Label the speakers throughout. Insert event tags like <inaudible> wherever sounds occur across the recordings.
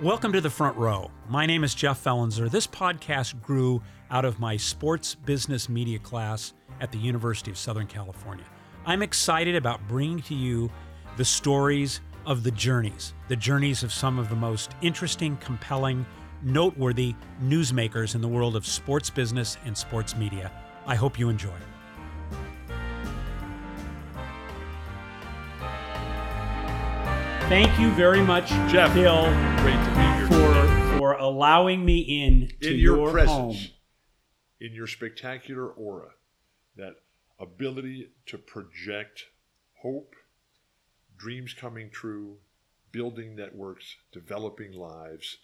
Speaker 1: Welcome to the front row. My name is Jeff Fellenzer. This podcast grew out of my sports business media class at the University of Southern California. I'm excited about bringing to you the stories of the journeys, the journeys of some of the most interesting, compelling, noteworthy newsmakers in the world of sports business and sports media. I hope you enjoy. Thank you very much,
Speaker 2: Jeff.
Speaker 1: Bill,
Speaker 2: Great to be here.
Speaker 1: for for allowing me in to
Speaker 2: in your,
Speaker 1: your
Speaker 2: presence,
Speaker 1: home.
Speaker 2: in your spectacular aura, that ability to project hope, dreams coming true, building networks, developing lives.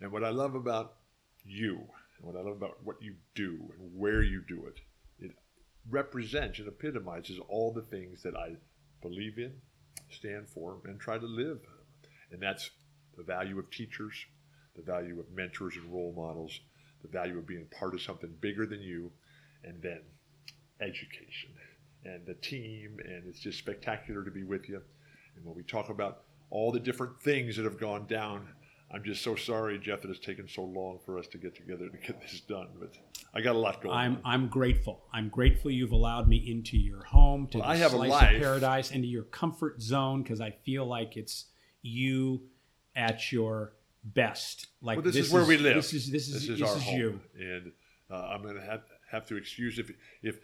Speaker 2: And what I love about you, and what I love about what you do and where you do it, it represents and epitomizes all the things that I believe in, stand for, and try to live. And that's the value of teachers, the value of mentors and role models, the value of being part of something bigger than you, and then education and the team. And it's just spectacular to be with you. And when we talk about all the different things that have gone down, I'm just so sorry, Jeff, that it's taken so long for us to get together to get this done. But I got a lot going
Speaker 1: I'm
Speaker 2: on.
Speaker 1: I'm grateful. I'm grateful you've allowed me into your home to
Speaker 2: Well, I have a
Speaker 1: slice
Speaker 2: life.
Speaker 1: of paradise, into your comfort zone because I feel like it's you at your best. Like
Speaker 2: Well, this, is where we live.
Speaker 1: This is this is this is,
Speaker 2: our home,
Speaker 1: you.
Speaker 2: and uh, I'm going to have have to excuse if if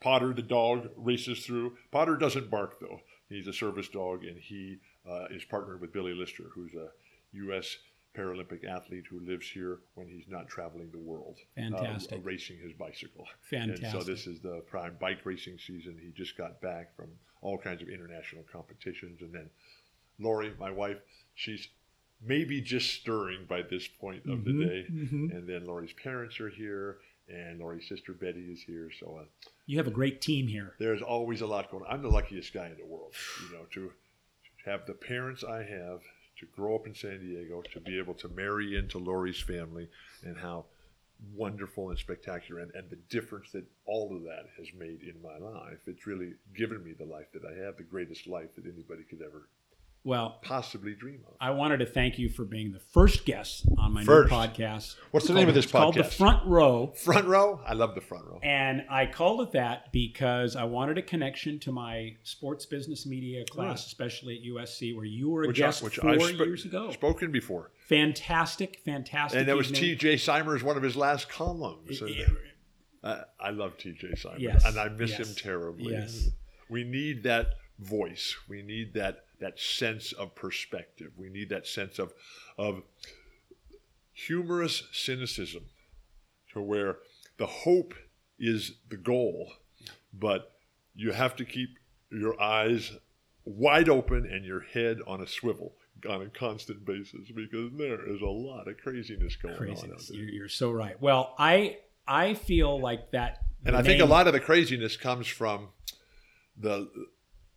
Speaker 2: Potter the dog races through. Potter doesn't bark though. He's a service dog, and he uh, is partnered with Billy Lister, who's a U.S. Paralympic athlete who lives here when he's not traveling the world, uh, racing his bicycle. Fantastic. And so this is the prime bike racing season. He just got back from all kinds of international competitions, and then Lori, my wife, she's maybe just stirring by this point of the
Speaker 1: Mhm,
Speaker 2: day.
Speaker 1: mhm.
Speaker 2: And then Lori's parents are here, and Lori's sister Betty is here. So uh,
Speaker 1: You have a great team here.
Speaker 2: there's always a lot going on. I'm the luckiest guy in the world, you know, to have the parents I have, to grow up in San Diego, to be able to marry into Lori's family, and how wonderful and spectacular, and, and the difference that all of that has made in my life. It's really given me the life that I have, the greatest life that anybody could ever
Speaker 1: Well,
Speaker 2: possibly dream of.
Speaker 1: I wanted to thank you for being the first guest on my
Speaker 2: First.
Speaker 1: new podcast.
Speaker 2: What's the name of this
Speaker 1: it's Called the? Front Row.
Speaker 2: Front row? I love the front row.
Speaker 1: And I called it that because I wanted a connection to my sports business media class, especially at USC, where you were a
Speaker 2: which
Speaker 1: guest
Speaker 2: I, which
Speaker 1: four
Speaker 2: sp-
Speaker 1: years ago.
Speaker 2: spoken before.
Speaker 1: Fantastic, fantastic.
Speaker 2: And that was. T.J. Simers, one of his last columns. Uh, I love T.J. Simers,
Speaker 1: Yes,
Speaker 2: and I miss
Speaker 1: yes,
Speaker 2: him terribly.
Speaker 1: yes.
Speaker 2: We need that voice. We need that that sense of perspective. We need that sense of of humorous cynicism, to where the hope is the goal, but you have to keep your eyes wide open and your head on a swivel on a constant basis because there is a lot of craziness going on
Speaker 1: Craziness.
Speaker 2: there.
Speaker 1: You're, you're so right. Well, I I feel like that.
Speaker 2: And I think a lot of the craziness comes from the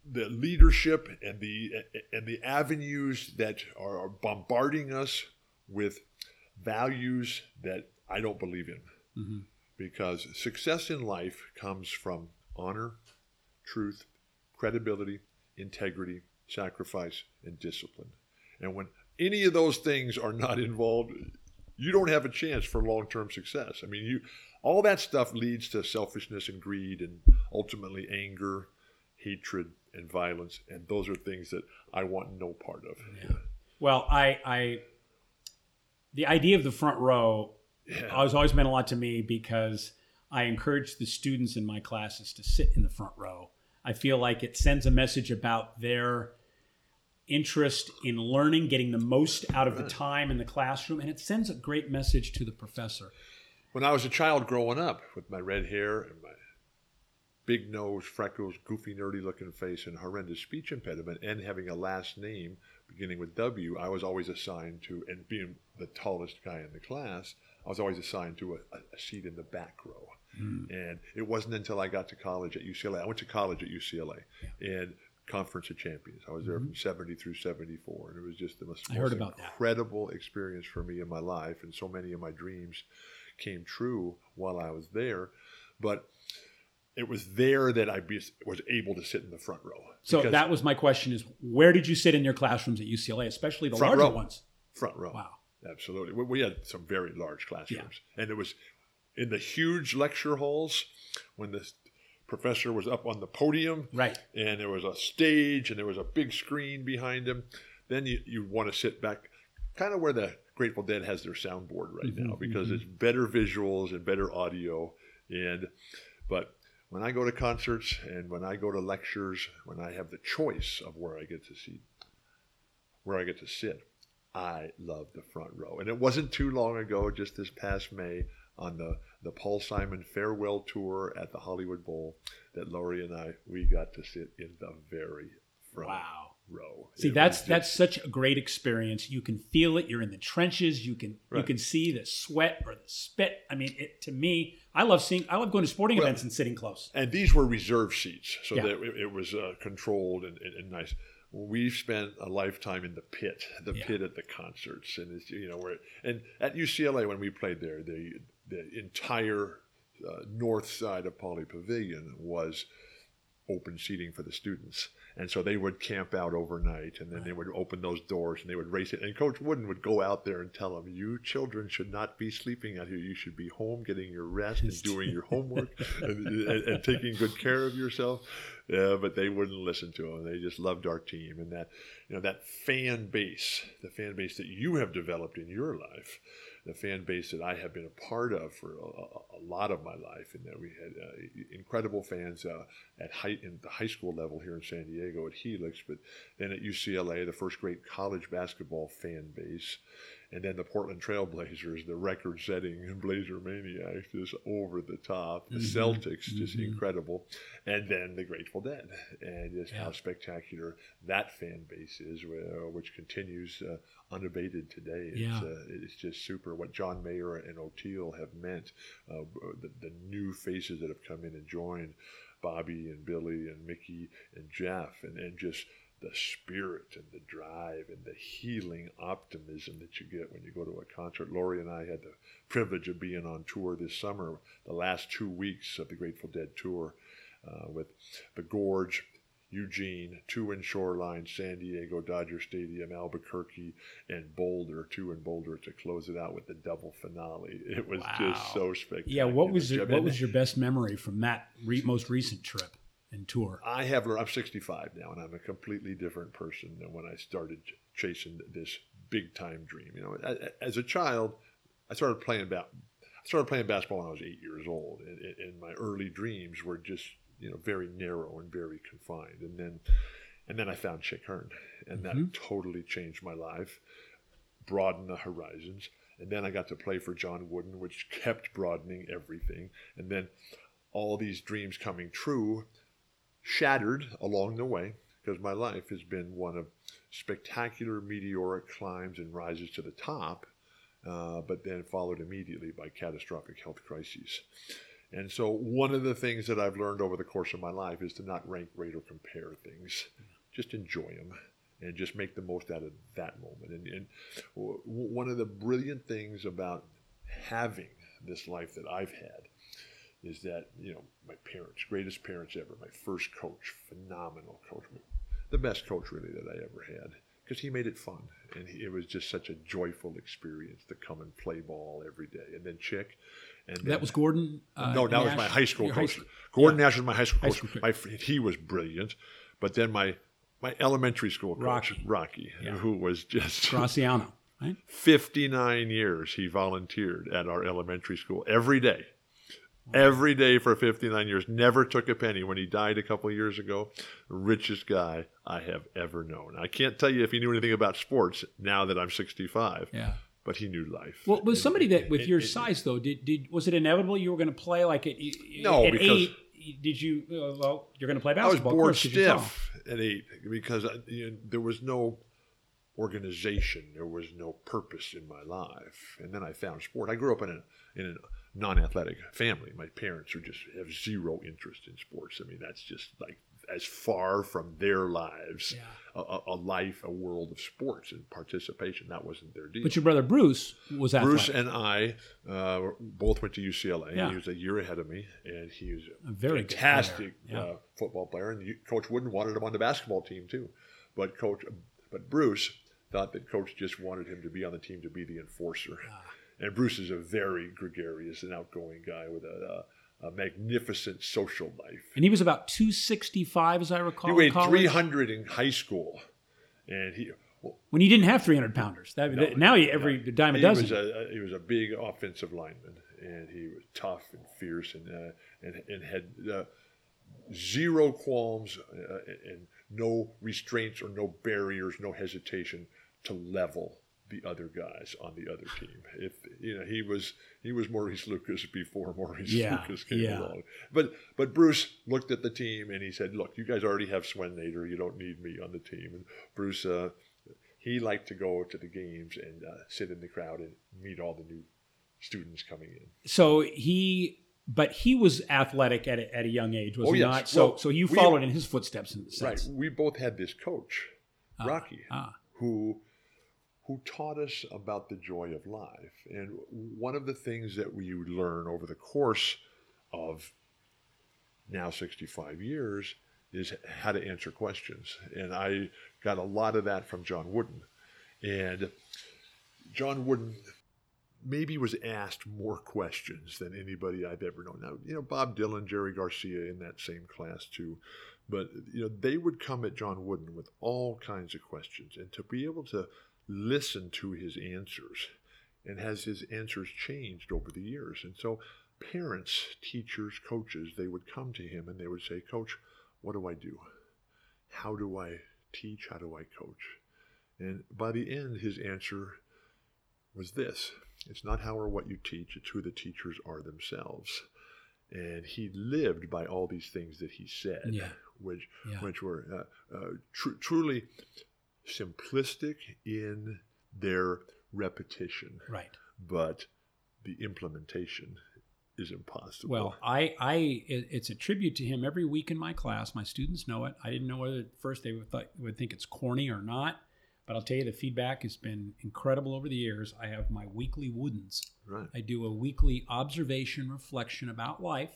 Speaker 2: the leadership and the and the avenues that are, bombarding us with values that I don't believe in.
Speaker 1: Mhm.
Speaker 2: Because success in life comes from honor, truth, credibility, integrity, sacrifice, and discipline. And when any of those things are not involved, you don't have a chance for long-term success. I mean, you all that stuff leads to selfishness and greed and ultimately anger, hatred, and violence, and those are things that I want no part of.
Speaker 1: Well, I I the idea of the front row
Speaker 2: Yeah.
Speaker 1: has always meant a lot to me because I encourage the students in my classes to sit in the front row. I feel like it sends a message about their interest in learning, getting the most out of the time in the classroom, and it sends a great message to the professor.
Speaker 2: When I was a child growing up with my red hair and my big nose, freckles, goofy, nerdy looking face, and horrendous speech impediment, and having a last name beginning with W, I was always assigned to, and being the tallest guy in the class, I was always assigned to a, a seat in the back row. Hmm. And it wasn't until I got to college at UCLA. I went to college at UCLA and Conference of Champions. I was there mm-hmm. from 70 through 74. And it was just the most, most
Speaker 1: about that.
Speaker 2: incredible experience for me in my life. And so many of my dreams came true while I was there. But it was there that I be, was able to sit in the front row.
Speaker 1: So that was my question: is where did you sit in your classrooms at UCLA, especially the larger
Speaker 2: row.
Speaker 1: ones?
Speaker 2: front row.
Speaker 1: Wow.
Speaker 2: Absolutely. We, we had some very large classrooms, and it was in the huge lecture halls when the professor was up on the podium,
Speaker 1: Right.
Speaker 2: and there was a stage and there was a big screen behind him. Then you, you want to sit back, kind of where the Grateful Dead has their soundboard right mm-hmm, now, because mm-hmm. it's better visuals and better audio. And but when I go to concerts and when I go to lectures, when I have the choice of where I get to see, where I get to sit, I love the front row. And it wasn't too long ago, just this past May, on the, the Paul Simon farewell tour at the Hollywood Bowl, that Lori and I, we got to sit in the very front
Speaker 1: Wow.
Speaker 2: Row.
Speaker 1: See,
Speaker 2: It
Speaker 1: that's that's
Speaker 2: just-
Speaker 1: such a great experience. You can feel it. You're in the trenches. You can you can see the sweat or the spit. I mean, it, to me, I love seeing. I love going to sporting
Speaker 2: Well-
Speaker 1: events and sitting close.
Speaker 2: and these were reserve seats, so
Speaker 1: Yeah.
Speaker 2: that it, it was uh, controlled and, and, and nice. We spent a lifetime in the pit, the
Speaker 1: Yeah.
Speaker 2: pit at the concerts, and it's, you know where. And at UCLA when we played there, the the entire uh, north side of Pauley Pavilion was open seating for the students. And so they would camp out overnight and then they would open those doors and they would race it. And Coach Wooden would go out there and tell them, You children should not be sleeping out here. You should be home getting your rest and doing your homework <laughs> and, and, and taking good care of yourself. Yeah, but they wouldn't listen to him. They just loved our team. And that, you know, that fan base, the fan base that you have developed in your life, the fan base that I have been a part of for a, a- lot of my life, and that we had uh, incredible fans uh, at high in the high school level here in San Diego at Helix, but then at UCLA, the first great college basketball fan base, and then the Portland Trailblazers, the record-setting Blazer Maniacs, just over the top. The Celtics, just incredible, and then the Grateful Dead, and just how spectacular that fan base is, which continues uh, unabated today. It's,
Speaker 1: Yeah.
Speaker 2: uh, it's just super. What John Mayer and Oteil have meant, uh, the, the new faces that have come in and joined, Bobby and Billy and Mickey and Jeff, and, and just the spirit and the drive and the healing optimism that you get when you go to a concert. Lori and I had the privilege of being on tour this summer, the last two weeks of the Grateful Dead tour, uh, with the Gorge, Eugene, two in Shoreline, San Diego, Dodger Stadium, Albuquerque, and Boulder, two in Boulder to close it out with the double finale. It was
Speaker 1: Wow.
Speaker 2: just so spectacular.
Speaker 1: Yeah. What was your, what was your best memory from that re- most recent trip and tour?
Speaker 2: I have learned, I'm 65 now, and I'm a completely different person than when I started ch- chasing this big time dream. You know, as a child, I started playing I started playing basketball when I was eight years old, and, and- and my early dreams were just you know very narrow and very confined. And then, and then I found Chick Hearn, and that mm-hmm. totally changed my life, broadened the horizons. And then I got to play for John Wooden, which kept broadening everything. And then all these dreams coming true shattered along the way because my life has been one of spectacular meteoric climbs and rises to the top, uh, but then followed immediately by catastrophic health crises. And so, one of the things that I've learned over the course of my life is to not rank, rate, or compare things. Just enjoy them and just make the most out of that moment. And, and w- one of the brilliant things about having this life that I've had is that you know my parents, greatest parents ever, my first coach, phenomenal coach, the best coach really that I ever had, because he made it fun, and he, it was just such a joyful experience to come and play ball every day. And then Chick, and then,
Speaker 1: That was Gordon. Uh,
Speaker 2: no, that was my high school coach.
Speaker 1: school-
Speaker 2: Gordon Nash was my high school
Speaker 1: High
Speaker 2: coach.
Speaker 1: school coach.
Speaker 2: my, he was brilliant, but then my my elementary school coach,
Speaker 1: Rocky.
Speaker 2: Rocky,
Speaker 1: Yeah.
Speaker 2: who was just <laughs>
Speaker 1: Graciano, right?
Speaker 2: 59 years he volunteered at our elementary school every day. Every day for 59 years, never took a penny. When he died a couple of years ago, richest guy I have ever known. I can't tell you if he knew anything about sports now that I'm 65,
Speaker 1: Yeah.
Speaker 2: but he knew life.
Speaker 1: Well, was
Speaker 2: And-
Speaker 1: somebody that with
Speaker 2: and-
Speaker 1: your
Speaker 2: and-
Speaker 1: size though, did did was it inevitable you were going to play like at
Speaker 2: No,
Speaker 1: at
Speaker 2: because-
Speaker 1: eight? Did you? Uh, well, you're going to play basketball.
Speaker 2: I was
Speaker 1: basketball. of
Speaker 2: bored
Speaker 1: course, 'cause you're tall.
Speaker 2: stiff at eight because I, you know, there was no organization, there was no purpose in my life, and then I found sport. I grew up in a in a non-athletic family. My parents who just have zero interest in sports. I mean, that's just like as far from their lives,
Speaker 1: Yeah.
Speaker 2: a, a- a life, a world of sports and participation. That wasn't their deal.
Speaker 1: But your brother Bruce was athletic.
Speaker 2: Bruce and I uh, both went to UCLA.
Speaker 1: Yeah.
Speaker 2: He was a year ahead of me, and he was
Speaker 1: A very
Speaker 2: fantastic
Speaker 1: player. Yeah.
Speaker 2: uh, football player. And you- Coach Wooden wanted him on the basketball team too, but Coach, but Bruce thought that coach just wanted him to be on the team to be the enforcer. And Bruce is a very gregarious and outgoing guy with a, a, a magnificent social life.
Speaker 1: And he was about 265, as I recall.
Speaker 2: He weighed 300 in high school, and he well,
Speaker 1: when you didn't have 300 pounders. That,
Speaker 2: No,
Speaker 1: now you, every
Speaker 2: no.
Speaker 1: dime a
Speaker 2: he
Speaker 1: dozen.
Speaker 2: was a he was a big offensive lineman, and he was tough and fierce, and uh, and and had uh, zero qualms uh, and no restraints or no barriers, no hesitation to level the other guys on the other team. If you know he was he was Maurice Lucas before <laughs> Maurice
Speaker 1: Yeah,
Speaker 2: Lucas came
Speaker 1: yeah.
Speaker 2: along. But but Bruce looked at the team and he said, "Look, you guys already have Swen Nater. You don't need me on the team." And Bruce. Uh, he liked to go to the games and uh, sit in the crowd and meet all the new students coming in.
Speaker 1: so he, but he was athletic at a, at a young age, was
Speaker 2: Oh,
Speaker 1: he
Speaker 2: yes.
Speaker 1: not? So,
Speaker 2: Well,
Speaker 1: so you
Speaker 2: we-
Speaker 1: followed in his footsteps in the sense. Right.
Speaker 2: We both had this coach, Rocky,
Speaker 1: ah.
Speaker 2: who who taught us about the joy of life. And one of the things that we learn over the course of now 65 years is how to answer questions. And I got a lot of that from John Wooden. And John Wooden maybe was asked more questions than anybody I've ever known. Now, you know, Bob Dylan, Jerry Garcia in that same class too. But, you know, they would come at John Wooden with all kinds of questions. And to be able to listen to his answers and has his answers changed over the years. And so parents, teachers, coaches, they would come to him and they would say, Coach, what do I do? How do I teach? How do I coach? And by the end, his answer was this it's not how or what you teach, it's who the teachers are themselves. And he lived by all these things that he said,
Speaker 1: Yeah.
Speaker 2: which,
Speaker 1: Yeah.
Speaker 2: which were uh, uh, tr- truly simplistic in their repetition,
Speaker 1: Right.
Speaker 2: but the implementation is impossible.
Speaker 1: Well, I, I, it- it's a tribute to him every week in my class. My students know it. I didn't know whether at first they would, th- would think it's corny or not, but I'll tell you the feedback has been incredible over the years. I have my weekly woodens.
Speaker 2: right.
Speaker 1: I do a weekly observation reflection about life,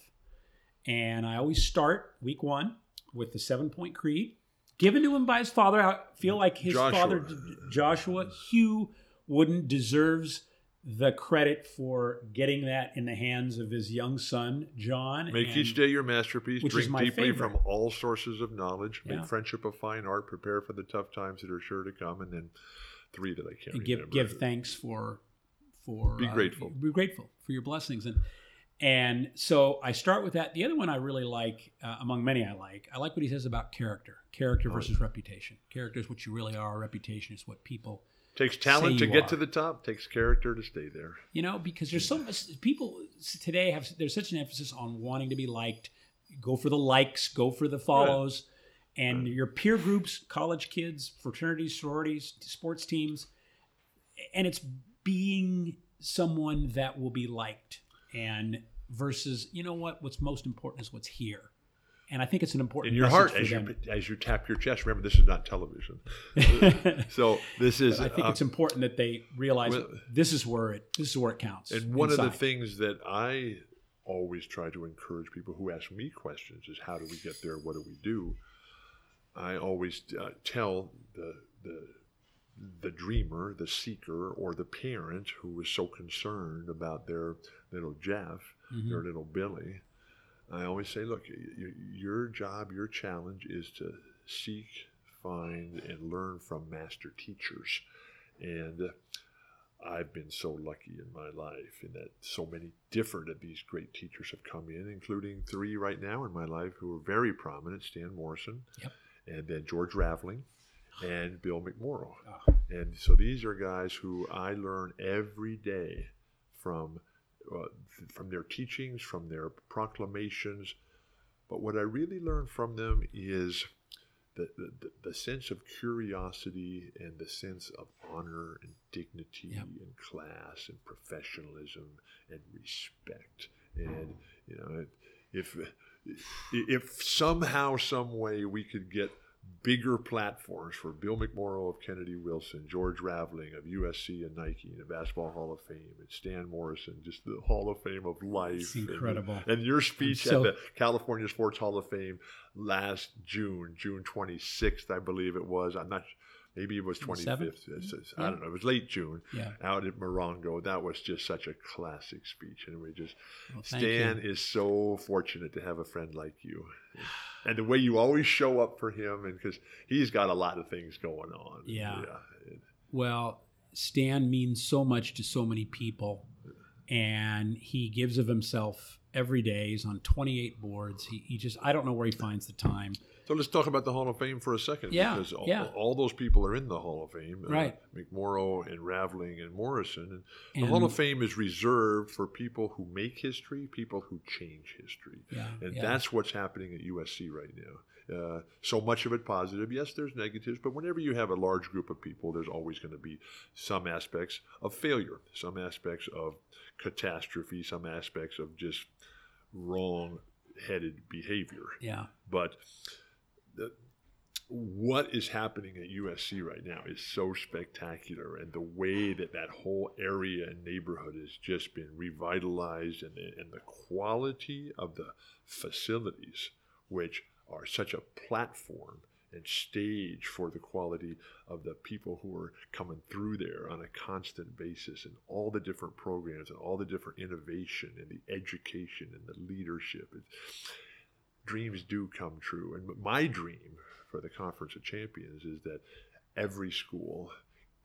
Speaker 1: and I always start week one with the seven point creed given to him by his father. I feel like his
Speaker 2: Joshua.
Speaker 1: father, Joshua Hugh Wooden, deserves the credit for getting that in the hands of his young son, John.
Speaker 2: Make
Speaker 1: and-
Speaker 2: each day your masterpiece.
Speaker 1: which is
Speaker 2: Drink deeply
Speaker 1: favorite.
Speaker 2: from all sources of knowledge.
Speaker 1: Yeah.
Speaker 2: Make friendship a fine art. Prepare for the tough times that are sure to come. And then three that I can't
Speaker 1: and give
Speaker 2: remember.
Speaker 1: give thanks for for
Speaker 2: Be
Speaker 1: uh,
Speaker 2: grateful.
Speaker 1: be grateful for your blessings and and so I start with that. The other one I really like, uh, among many I like, I like what he says about character. Character versus reputation. Character is what you really are. Reputation is what people,
Speaker 2: Takes talent to get
Speaker 1: are.
Speaker 2: to the top. Takes character to stay there.
Speaker 1: you know, because there's so much people today have there's such an emphasis on wanting to be liked. Go for the likes. Go for the follows. And your peer groups, college kids, fraternities, sororities, sports teams, and it's being someone that will be liked and versus you know what what's most important is what's here and i think it's an important
Speaker 2: In your heart, as you as you tap your chest. Remember, this is not television. <laughs> so this is.
Speaker 1: i think
Speaker 2: uh,
Speaker 1: it's important that they realize
Speaker 2: well-
Speaker 1: this is where it this is where it counts
Speaker 2: And one of the things that I always try to encourage people who ask me questions is how do we get there? What do we do? I always uh, tell the, the the dreamer, the seeker, or the parent who is so concerned about their little Jeff,
Speaker 1: Mhm.
Speaker 2: their little Billy. I always say, look, y- your job, your challenge is to seek, find, and learn from master teachers. And uh, I've been so lucky in my life in that so many different of these great teachers have come in, including three right now in my life who are very prominent Stan Morrison,
Speaker 1: Yep.
Speaker 2: and then George Raveling, and Bill McMorrow.
Speaker 1: Ah.
Speaker 2: And so these are guys who I learn every day from. Uh, from their teachings, from their proclamations, but what I really learn from them is the, the, the sense of curiosity and the sense of honor and dignity
Speaker 1: Yep.
Speaker 2: and class and professionalism and respect. And you know, if if somehow, some way, we could get bigger platforms for Bill McMorrow of Kennedy Wilson, George Raveling of USC and Nike and the Basketball Hall of Fame, and Stan Morrison, just the Hall of Fame of life.
Speaker 1: It's
Speaker 2: and-
Speaker 1: incredible.
Speaker 2: And, your speech
Speaker 1: so-
Speaker 2: at the California Sports Hall of Fame last June, June 26th, I believe it was. I'm not maybe it was 25th. It's- it's- I don't know. It was late June
Speaker 1: Yeah.
Speaker 2: out at Morongo. That was just such a classic speech. And we just,
Speaker 1: Well,
Speaker 2: Stan
Speaker 1: you.
Speaker 2: is so fortunate to have a friend like you. And the way you always show up for him, and because he's got a lot of things going on.
Speaker 1: Yeah.
Speaker 2: yeah.
Speaker 1: Well, Stan means so much to so many people, and he gives of himself every day. He's on 28 boards. He, he just, I don't know where he finds the time.
Speaker 2: So let's talk about the Hall of Fame for a second.
Speaker 1: Yeah,
Speaker 2: Because all,
Speaker 1: yeah.
Speaker 2: all those people are in the Hall of Fame. uh,
Speaker 1: Right.
Speaker 2: McMorrow and Raveling and Morrison. And the
Speaker 1: And-
Speaker 2: Hall of Fame is reserved for people who make history, people who change history.
Speaker 1: Yeah,
Speaker 2: And
Speaker 1: yeah.
Speaker 2: that's what's happening at USC right now. Uh, so much of it positive. Yes, there's negatives, but whenever you have a large group of people, there's always going to be some aspects of failure, some aspects of catastrophe, some aspects of just wrong headed behavior.
Speaker 1: Yeah.
Speaker 2: But the, what is happening at USC right now is so spectacular, and the way that that whole area and neighborhood has just been revitalized, and the, and the quality of the facilities, which are such a platform and stage for the quality of the people who are coming through there on a constant basis, and all the different programs, and all the different innovation, and the education, and the leadership. It's, dreams do come true. And my dream for the Conference of Champions is that every school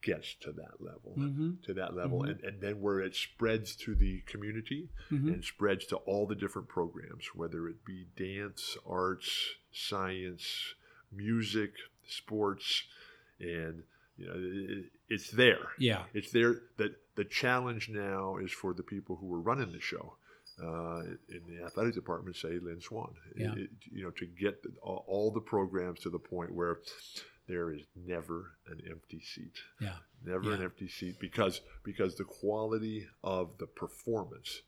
Speaker 2: gets to that level,
Speaker 1: Mm-hmm.
Speaker 2: to that level,
Speaker 1: Mhm.
Speaker 2: and, and then where it spreads to the community
Speaker 1: Mm-hmm.
Speaker 2: and spreads to all the different programs, whether it be dance, arts, science, music, sports, and you know it, it's there.
Speaker 1: Yeah.
Speaker 2: It's there. That the challenge now is for the people who are running the show. Uh, in the athletic department, say Lynn Swann,
Speaker 1: Yeah.
Speaker 2: It- you know, to get all, all the programs to the point where there is never an empty seat,
Speaker 1: Yeah.
Speaker 2: never an empty seat, because because the quality of the performance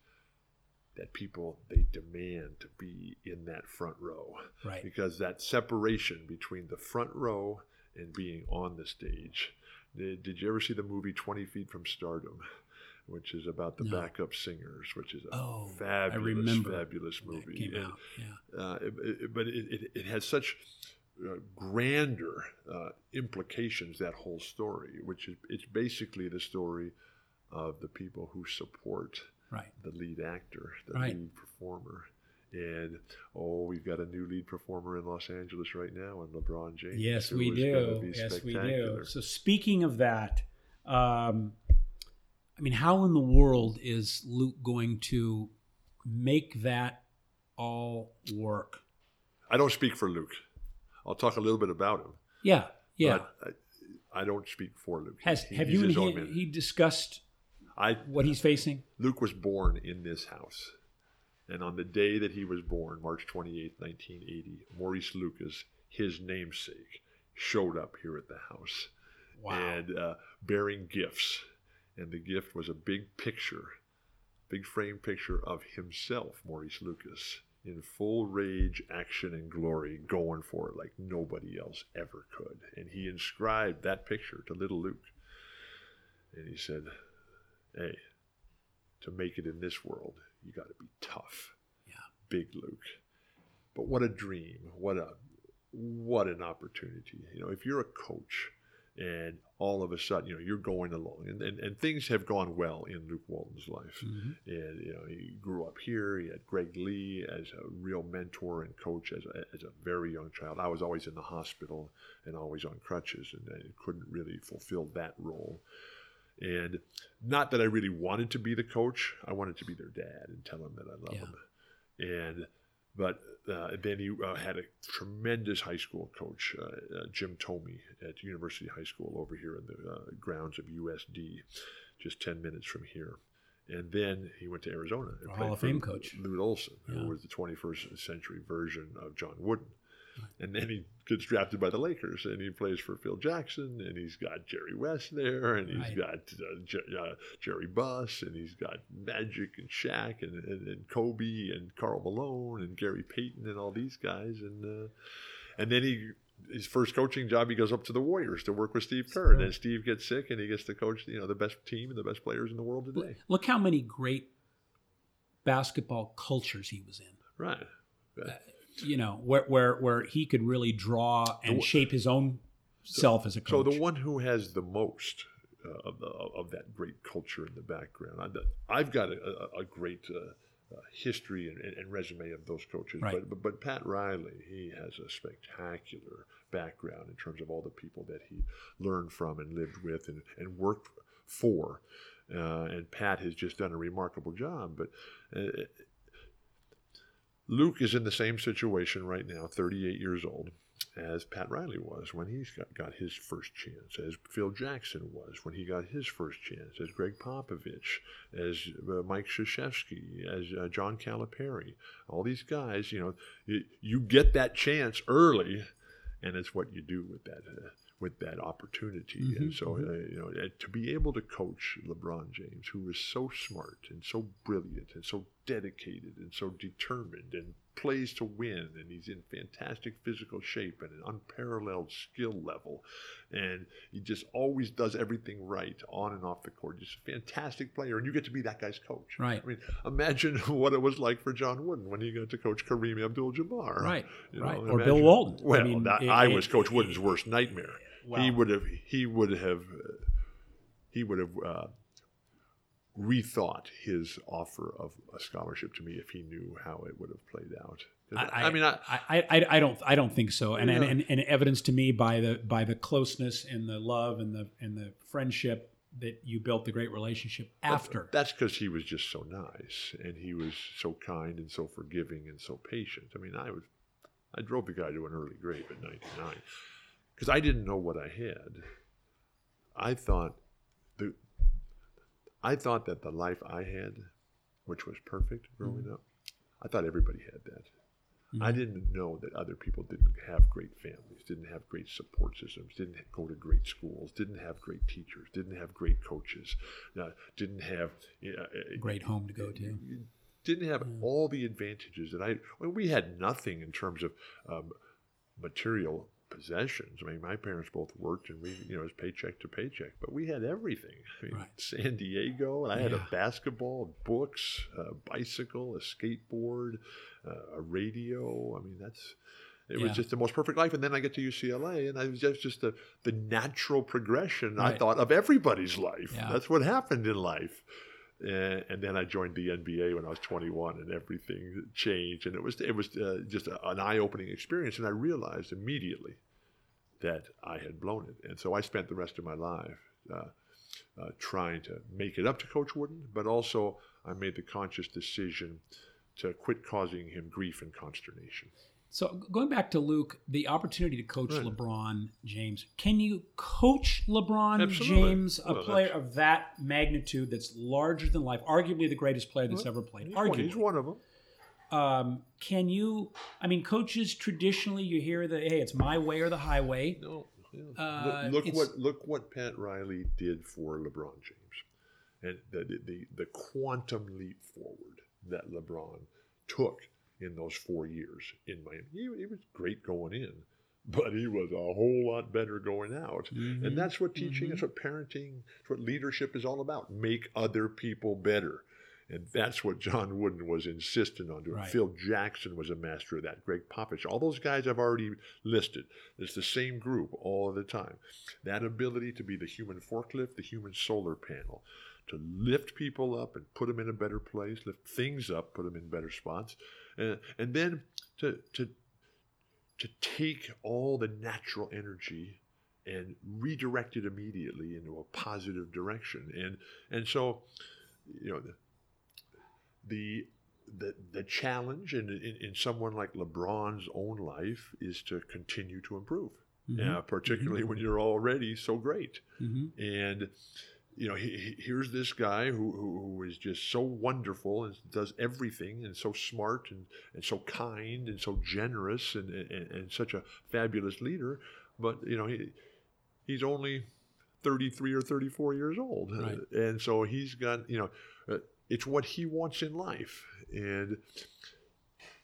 Speaker 2: that people they demand to be in that front row,
Speaker 1: Right.
Speaker 2: because that separation between the front row and being on the stage. Did, did you ever see the movie Twenty Feet from Stardom? Which is about the
Speaker 1: No.
Speaker 2: backup singers, which is a
Speaker 1: Oh,
Speaker 2: fabulous, fabulous movie. And.
Speaker 1: Yeah.
Speaker 2: uh, it, it- but it, it, it has such uh, grander uh, implications that whole story, which is it's basically the story of the people who support
Speaker 1: Right.
Speaker 2: the lead actor, the
Speaker 1: Right.
Speaker 2: lead performer. And oh, we've got a new lead performer in Los Angeles right now, and LeBron James.
Speaker 1: Yes, we do. Yes, we do. So speaking of that, um, I mean, how in the world is Luke going to make that all work?
Speaker 2: I don't speak for Luke. I'll talk a little bit about him.
Speaker 1: Yeah. Yeah.
Speaker 2: But I, I don't speak for Luke.
Speaker 1: Has
Speaker 2: He-
Speaker 1: have you and he, he discussed
Speaker 2: I
Speaker 1: what he's facing?
Speaker 2: Luke was born in this house. And on the day that he was born, March 28, 1980, Maurice Lucas, his namesake, showed up here at the house
Speaker 1: Wow.
Speaker 2: and uh, bearing gifts. And the gift was a big picture, big frame picture of himself, Maurice Lucas, in full rage, action, and glory, going for it like nobody else ever could. And he inscribed that picture to little Luke. And he said, Hey, to make it in this world, you got to be tough.
Speaker 1: Yeah.
Speaker 2: Big Luke. But what a dream. What a what an opportunity. You know, if you're a coach and all of a sudden, you know, you're going along and, and, and things have gone well in Luke Walton's life.
Speaker 1: Mhm.
Speaker 2: And, you know, he grew up here. He had Greg Lee as a real mentor and coach as a, as a very young child. I was always in the hospital and always on crutches and I couldn't really fulfill that role. And not that I really wanted to be the coach. I wanted to be their dad and tell them that I love
Speaker 1: Yeah.
Speaker 2: them. And but uh, then he uh, had a tremendous high school coach, uh, uh, Jim Tomey, at University High School over here in the uh, grounds of USD, just ten minutes from here. And then he went to Arizona and played
Speaker 1: Hall of
Speaker 2: for
Speaker 1: Fame coach.
Speaker 2: Lute Olson,
Speaker 1: Yeah.
Speaker 2: who was the 21st century version of John Wooden. And then he gets drafted by the Lakers, and he plays for Phil Jackson, and he's got Jerry West there, and he's
Speaker 1: Right.
Speaker 2: got uh, Jer- uh, Jerry Buss, and he's got Magic and Shaq, and, and, and Kobe, and Karl Malone, and Gary Payton, and all these guys, and uh, and then he his first coaching job, he goes up to the Warriors to work with Steve Kerr, and then Steve gets sick, and he gets to coach you know the best team and the best players in the world today.
Speaker 1: Look how many great basketball cultures he was in.
Speaker 2: Right.
Speaker 1: You know, where where where he could really draw and shape his own self as a coach.
Speaker 2: So the one who has the most uh, of, the, of that great culture in the background, I, I've got a, a, a great uh, uh, history and, and resume of those coaches.
Speaker 1: Right.
Speaker 2: But, but but Pat Riley, he has a spectacular background in terms of all the people that he learned from and lived with and, and worked for. Uh, and Pat has just done a remarkable job. But uh, Luke is in the same situation right now, 38 years old, as Pat Riley was when he got, got his first chance, as Phil Jackson was when he got his first chance, as Gregg Popovich, as uh, Mike Krzyzewski, as uh, John Calipari. All these guys, you know, you, you get that chance early, and it's what you do with that. Uh, with that opportunity, and so uh, you know, to be able to coach LeBron James, who is so smart and so brilliant and so dedicated and so determined and plays to win and he's in fantastic physical shape and an unparalleled skill level and he just always does everything right on and off the court just a fantastic player and you get to be that guy's coach
Speaker 1: Right.
Speaker 2: i mean imagine <laughs> what it was like for john wooden when he got to coach kareem abdul-jabbar
Speaker 1: Right,
Speaker 2: You
Speaker 1: right.
Speaker 2: know,
Speaker 1: Or Bill
Speaker 2: imagine-
Speaker 1: Walton. I
Speaker 2: well
Speaker 1: mean,
Speaker 2: that,
Speaker 1: it-
Speaker 2: i
Speaker 1: it-
Speaker 2: was coach
Speaker 1: it-
Speaker 2: wooden's worst nightmare he would have he would have uh, he would have uh, rethought his offer of a scholarship to me if he knew how it would have played out. I, mean, I,
Speaker 1: I, I, I don't, I don't think so. And, and,
Speaker 2: Yeah.
Speaker 1: and, and evidence to me by the, by the closeness and the love and the, and the friendship that you built the great relationship after.
Speaker 2: that's because he was just so nice and he was so kind and so forgiving and so patient. I mean, I was I drove the guy to an early grave at 99 because I didn't know what I had. I thought I thought that the life I had, which was perfect growing
Speaker 1: Mm-hmm.
Speaker 2: up, I thought everybody had that. I didn't know that other people didn't have great families, didn't have great support systems, didn't go to great schools, didn't have great teachers, didn't have great coaches, uh, didn't have uh, uh,
Speaker 1: Great home to go to.
Speaker 2: didn't have all the advantages that I. Well, we had nothing in terms of um, material possessions. I mean, my parents both worked, and we, you know, it was paycheck to paycheck. But we had everything. I mean,
Speaker 1: Right.
Speaker 2: San Diego, and I had a basketball, books, a bicycle, a skateboard, uh, a radio. I mean, that's. It
Speaker 1: Yeah.
Speaker 2: was just the most perfect life, and then I get to UCLA, and I was just just the, the natural progression I thought of everybody's life.
Speaker 1: Yeah.
Speaker 2: That's what happened in life and, then I joined the NBA when I was 21, and everything changed. And it was it was uh, just a, an eye-opening experience, and I realized immediately that I had blown it. And so I spent the rest of my life uh, uh, trying to make it up to Coach Wooden, but also I made the conscious decision to quit causing him grief and consternation.
Speaker 1: So going back to Luke, the opportunity to coach
Speaker 2: Right.
Speaker 1: LeBron James. Can you coach LeBron
Speaker 2: Absolutely.
Speaker 1: James, a
Speaker 2: Well,
Speaker 1: player of that magnitude that's larger than life, arguably the greatest player that's ever played?
Speaker 2: He's one,
Speaker 1: Arguably.
Speaker 2: he's one of them.
Speaker 1: Um, can you? I mean, coaches traditionally you hear the hey, it's my way or the highway.
Speaker 2: No. yeah.
Speaker 1: Uh,
Speaker 2: look, look what look what Pat Riley did for LeBron James, and the the, the the quantum leap forward that LeBron took in those four years in Miami. He, he was great going in, <laughs> but he was a whole lot better going out.
Speaker 1: Mhm.
Speaker 2: And that's what teaching, that's what parenting, that's what leadership is all about. Make other people better. And that's what John Wooden was insistent on doing.
Speaker 1: Right.
Speaker 2: Phil Jackson was a master of that. Gregg Popovich, all those guys I've already listed. It's the same group all of the time. That ability to be the human forklift, the human solar panel, to lift people up and put them in a better place, lift things up, put them in better spots, uh, and then to to to take all the natural energy and redirect it immediately into a positive direction. And and so, you know, the the the, the challenge in, in, in someone like LeBron's own life is to continue to improve,
Speaker 1: Mhm.
Speaker 2: uh, particularly when you're already so great.
Speaker 1: Mhm.
Speaker 2: And you know, he, he- here's this guy who, who, who is just so wonderful and does everything and so smart and, and so kind and so generous and, and, and such a fabulous leader. But, you know, he, he's only 33 or 34 years old.
Speaker 1: Right.
Speaker 2: And so he's got, you know, uh, it's what he wants in life. And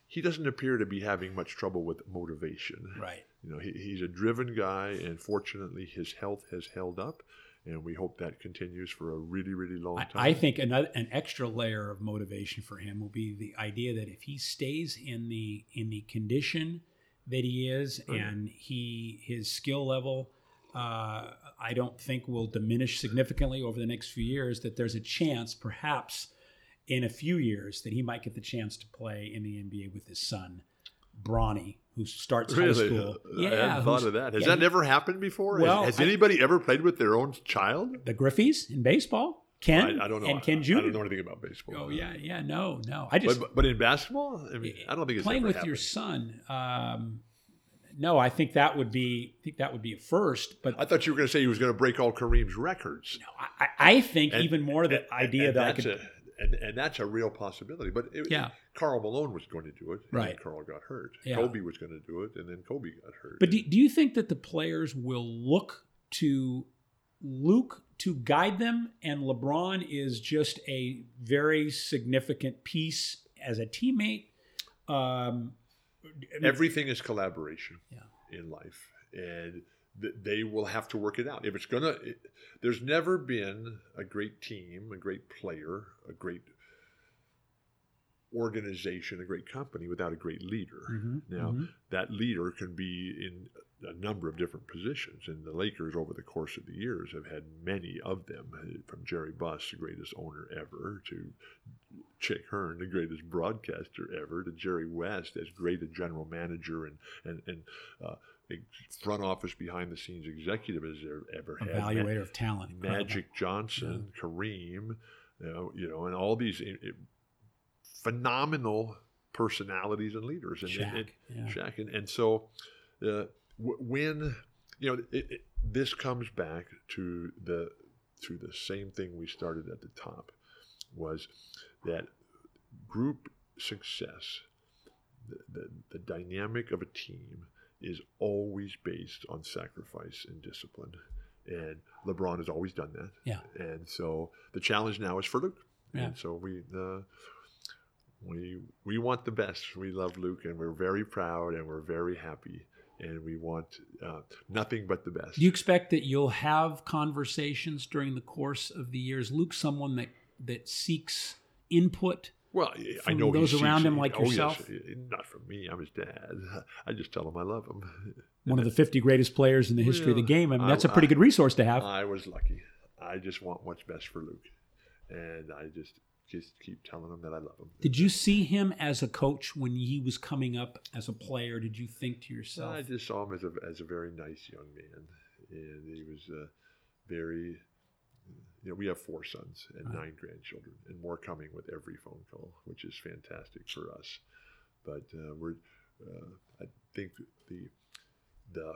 Speaker 2: he doesn't appear to be having much trouble with motivation.
Speaker 1: Right.
Speaker 2: You know, he, he's a driven guy, and fortunately, his health has held up, and we hope that continues for a really, really long
Speaker 1: I,
Speaker 2: time.
Speaker 1: I think another an extra layer of motivation for him will be the idea that if he stays in the in the condition that he is
Speaker 2: Right.
Speaker 1: and he his skill level uh, I don't think will diminish significantly over the next few years. That there's a chance, perhaps, in a few years, that he might get the chance to play in the NBA with his son, Bronny, who starts high
Speaker 2: Really?
Speaker 1: school.
Speaker 2: I hadn't thought of that. Has
Speaker 1: yeah,
Speaker 2: that never happened before?
Speaker 1: Well,
Speaker 2: has, has
Speaker 1: I-
Speaker 2: anybody ever played with their own child?
Speaker 1: the Griffeys in baseball? Ken
Speaker 2: I, I don't know.
Speaker 1: and Ken Jr.
Speaker 2: I don't know anything about baseball.
Speaker 1: Oh yeah, yeah, no, no. I just
Speaker 2: But, but, but in basketball, I mean, I don't think it's
Speaker 1: playing
Speaker 2: ever
Speaker 1: with
Speaker 2: happened.
Speaker 1: your son. Um, no, I think that would be. I think that would be a first. But
Speaker 2: I thought you were going to say he was going to break all Kareem's records.
Speaker 1: I, I think
Speaker 2: And-
Speaker 1: even more the
Speaker 2: And-
Speaker 1: idea
Speaker 2: and
Speaker 1: that I could.
Speaker 2: a, and, and that's a real possibility. But it,
Speaker 1: Yeah.
Speaker 2: Karl Malone was going to do it. And
Speaker 1: Right.
Speaker 2: then Carl got hurt.
Speaker 1: Yeah.
Speaker 2: Kobe was going to do it, and then Kobe got hurt.
Speaker 1: But do, do you think that the players will look to Luke to guide them, and LeBron is just a very significant piece as a teammate? Um, I mean,
Speaker 2: everything is collaboration
Speaker 1: Yeah.
Speaker 2: in life and th- they will have to work it out if it's gonna it, there's never been a great team a great player a great organization a great company without a great leader
Speaker 1: Mhm,
Speaker 2: now
Speaker 1: mhm.
Speaker 2: that leader can be in a number of different positions and the lakers over the course of the years have had many of them from jerry buss the greatest owner ever to Chick Hearn, the greatest broadcaster ever, to Jerry West, as great a general manager and and, and uh, front office behind the scenes executive as there ever had. Ma-
Speaker 1: evaluator of talent.
Speaker 2: Magic Johnson, Kareem, you know, you know, and all these phenomenal personalities and leaders. And,
Speaker 1: Shaq,
Speaker 2: and,
Speaker 1: yeah.
Speaker 2: Shaq. And, and so uh, w- when, you know, it, it, this comes back to the to the same thing we started at the top was that group success, the, the, the dynamic of a team is always based on sacrifice and discipline. And LeBron has always done that.
Speaker 1: Yeah.
Speaker 2: And so the challenge now is for Luke.
Speaker 1: Yeah.
Speaker 2: And so we uh, we we want the best. We love Luke, and we're very proud, and we're very happy, and we want uh, nothing but the best.
Speaker 1: Do you expect that you'll have conversations during the course of the years? Luke, someone that that seeks input.
Speaker 2: Well, I know
Speaker 1: those around
Speaker 2: it.
Speaker 1: him like
Speaker 2: oh,
Speaker 1: yourself?
Speaker 2: Yes. Not from me. I'm his dad. <laughs> I just tell him I love him. <laughs>
Speaker 1: One of the 50 greatest players in the history of the game. I mean, that's a pretty
Speaker 2: I-
Speaker 1: good resource to have.
Speaker 2: I was lucky. I just want what's best for Luke, and I just just keep telling him that I love him.
Speaker 1: Did you see him as a coach when he was coming up as a player? Did you think to yourself,
Speaker 2: I just saw him as a as a very nice young man, and he was uh, very. You know, we have four sons and
Speaker 1: Right.
Speaker 2: nine grandchildren, and more coming with every phone call, which is fantastic for us. But uh, we're, uh, I think the the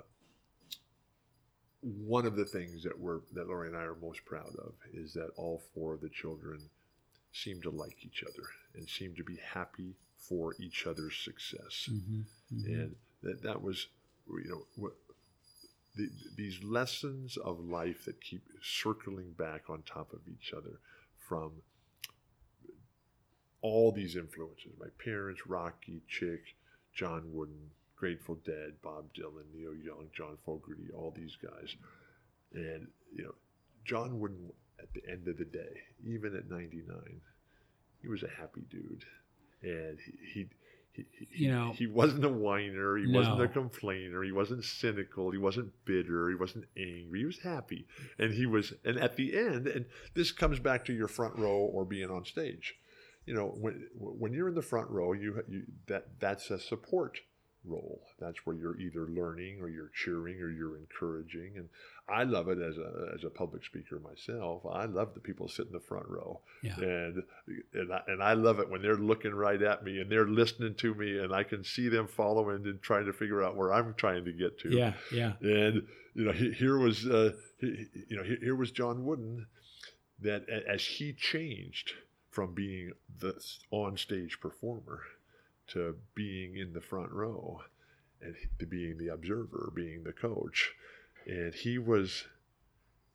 Speaker 2: one of the things that we're that Lori and I are most proud of is that all four of the children seem to like each other and seem to be happy for each other's success
Speaker 1: Mhm, mhm.
Speaker 2: and that that was you know what the, these lessons of life that keep circling back on top of each other from all these influences my parents rocky chick john wooden grateful dead bob dylan neil young john fogerty all these guys and you know john wooden at the end of the day even at 99 he was a happy dude and he, he he,
Speaker 1: You know-
Speaker 2: he wasn't a whiner. He wasn't a complainer. He wasn't cynical. He wasn't bitter. He wasn't angry. He was happy, and he was. And at the end, and this comes back to your front row or being on stage. You know, when when you're in the front row, you, you that that's a support role. That's where you're either learning or you're cheering or you're encouraging. And I love it as a as a public speaker myself. I love the people sit in the front row
Speaker 1: Yeah.
Speaker 2: and and I, and I love it when they're looking right at me and they're listening to me and I can see them following and trying to figure out where I'm trying to get to.
Speaker 1: Yeah, yeah.
Speaker 2: And you know, here was uh, you know here was John Wooden that as he changed from being the on stage performer to being in the front row and to being the observer, being the coach, and he was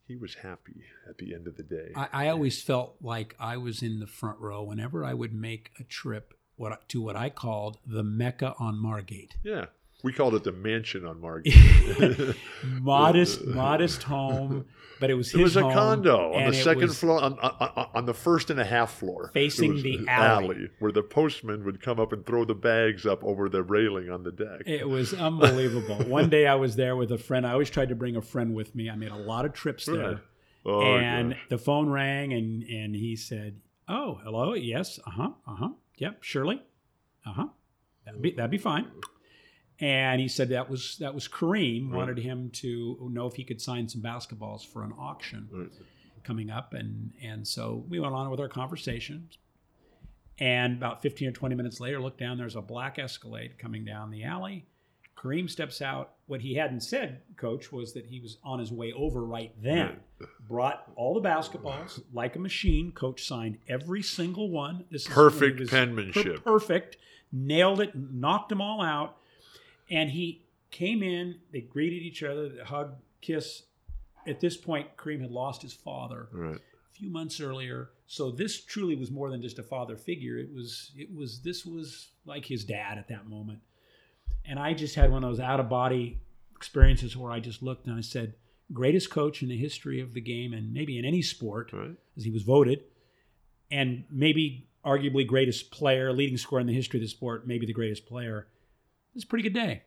Speaker 2: he was happy at the end of the day.
Speaker 1: I, I always felt like I was in the front row whenever I would make a trip what to what I called the Mecca on Margate.
Speaker 2: Yeah. We called it the mansion on Margate. <laughs>
Speaker 1: modest, <laughs> modest home, but it was his
Speaker 2: It was a condo on the second floor, on, on, on the first and a half floor,
Speaker 1: Facing the
Speaker 2: an
Speaker 1: alley.
Speaker 2: where the postman would come up and throw the bags up over the railing on the deck.
Speaker 1: It was <laughs> unbelievable. One day I was there with a friend. I always tried to bring a friend with me. I made a lot of trips there.
Speaker 2: Right. Oh,
Speaker 1: and
Speaker 2: gosh.
Speaker 1: the phone rang and and he said, "Oh, hello. Yes. Uh-huh. Uh-huh. Yep, Shirley. Uh-huh. That'd be that'd be fine." And he said that was that was Kareem
Speaker 2: Right.
Speaker 1: wanted him to know if he could sign some basketballs for an auction
Speaker 2: Right.
Speaker 1: coming up and and so we went on with our conversation. And about 15 or 20 minutes later, look down, there's a black Escalade coming down the alley. Kareem steps out. What he hadn't said, coach, was that he was on his way over right then. Brought all the basketballs like a machine. Coach signed every single one. This is
Speaker 2: Perfect penmanship.
Speaker 1: per- perfect. Nailed it, knocked them all out. And he came in, they greeted each other, they hugged, kiss. At this point, Kareem had lost his father
Speaker 2: Right.
Speaker 1: a few months earlier. So this truly was more than just a father figure. It was it was this was like his dad at that moment. And I just had one of those out of body experiences where I just looked and I said, greatest coach in the history of the game and maybe in any sport,
Speaker 2: Right.
Speaker 1: as he was voted, and maybe arguably greatest player, leading scorer in the history of the sport, maybe the greatest player. It was a pretty good day.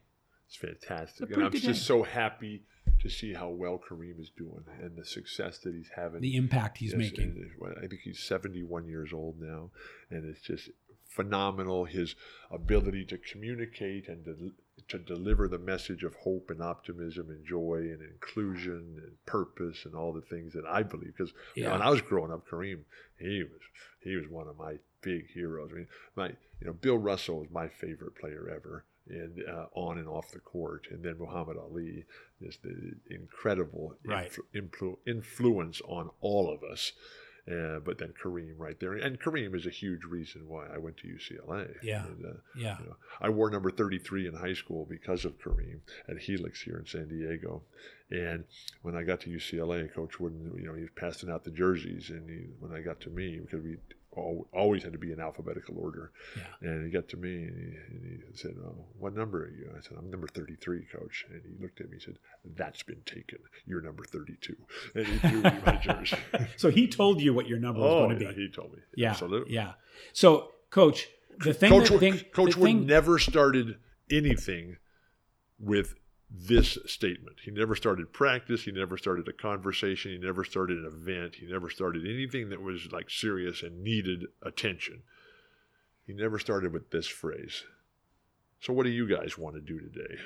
Speaker 2: It's fantastic.
Speaker 1: It's
Speaker 2: And I'm just
Speaker 1: good
Speaker 2: so happy to see how well Kareem is doing and the success that he's having.
Speaker 1: The impact he's
Speaker 2: Yes,
Speaker 1: making.
Speaker 2: and it- well, I think he's 71 years old now, and it's just phenomenal his ability to communicate and to, to deliver the message of hope and optimism and joy and inclusion and purpose and all the things that I believe. Because
Speaker 1: Yeah.
Speaker 2: when I was growing up, Kareem, he was he was one of my big heroes. I mean, my you know Bill Russell was my favorite player ever. And uh, on and off the court, and then Muhammad Ali, is the incredible
Speaker 1: Right.
Speaker 2: influ- influ- influence on all of us. Uh, but then Kareem right there, and Kareem is a huge reason why I went to UCLA.
Speaker 1: Yeah.
Speaker 2: And, uh,
Speaker 1: Yeah.
Speaker 2: you know, I wore number 33 in high school because of Kareem at Helix here in San Diego. And when I got to UCLA, Coach Wooden, you know, he was passing out the jerseys. And he, when I got to me, because we always had to be in alphabetical order,
Speaker 1: Yeah.
Speaker 2: and he got to me and he, and he said, oh, "What number are you?" I said, "I'm number 33, Coach." And he looked at me and said, "That's been taken. You're number 32." And he threw me my jersey. <laughs>
Speaker 1: So he told you what your number was
Speaker 2: oh,
Speaker 1: going to
Speaker 2: yeah,
Speaker 1: be.
Speaker 2: he told me.
Speaker 1: Yeah,
Speaker 2: Absolutely.
Speaker 1: Yeah. So, coach, the thing,
Speaker 2: Coach,
Speaker 1: that, thing,
Speaker 2: Coach
Speaker 1: the thing,
Speaker 2: never started anything with this statement. He never started practice. He never started a conversation. He never started an event. He never started anything that was like serious and needed attention. He never started with this phrase. So, what do you guys want to do today?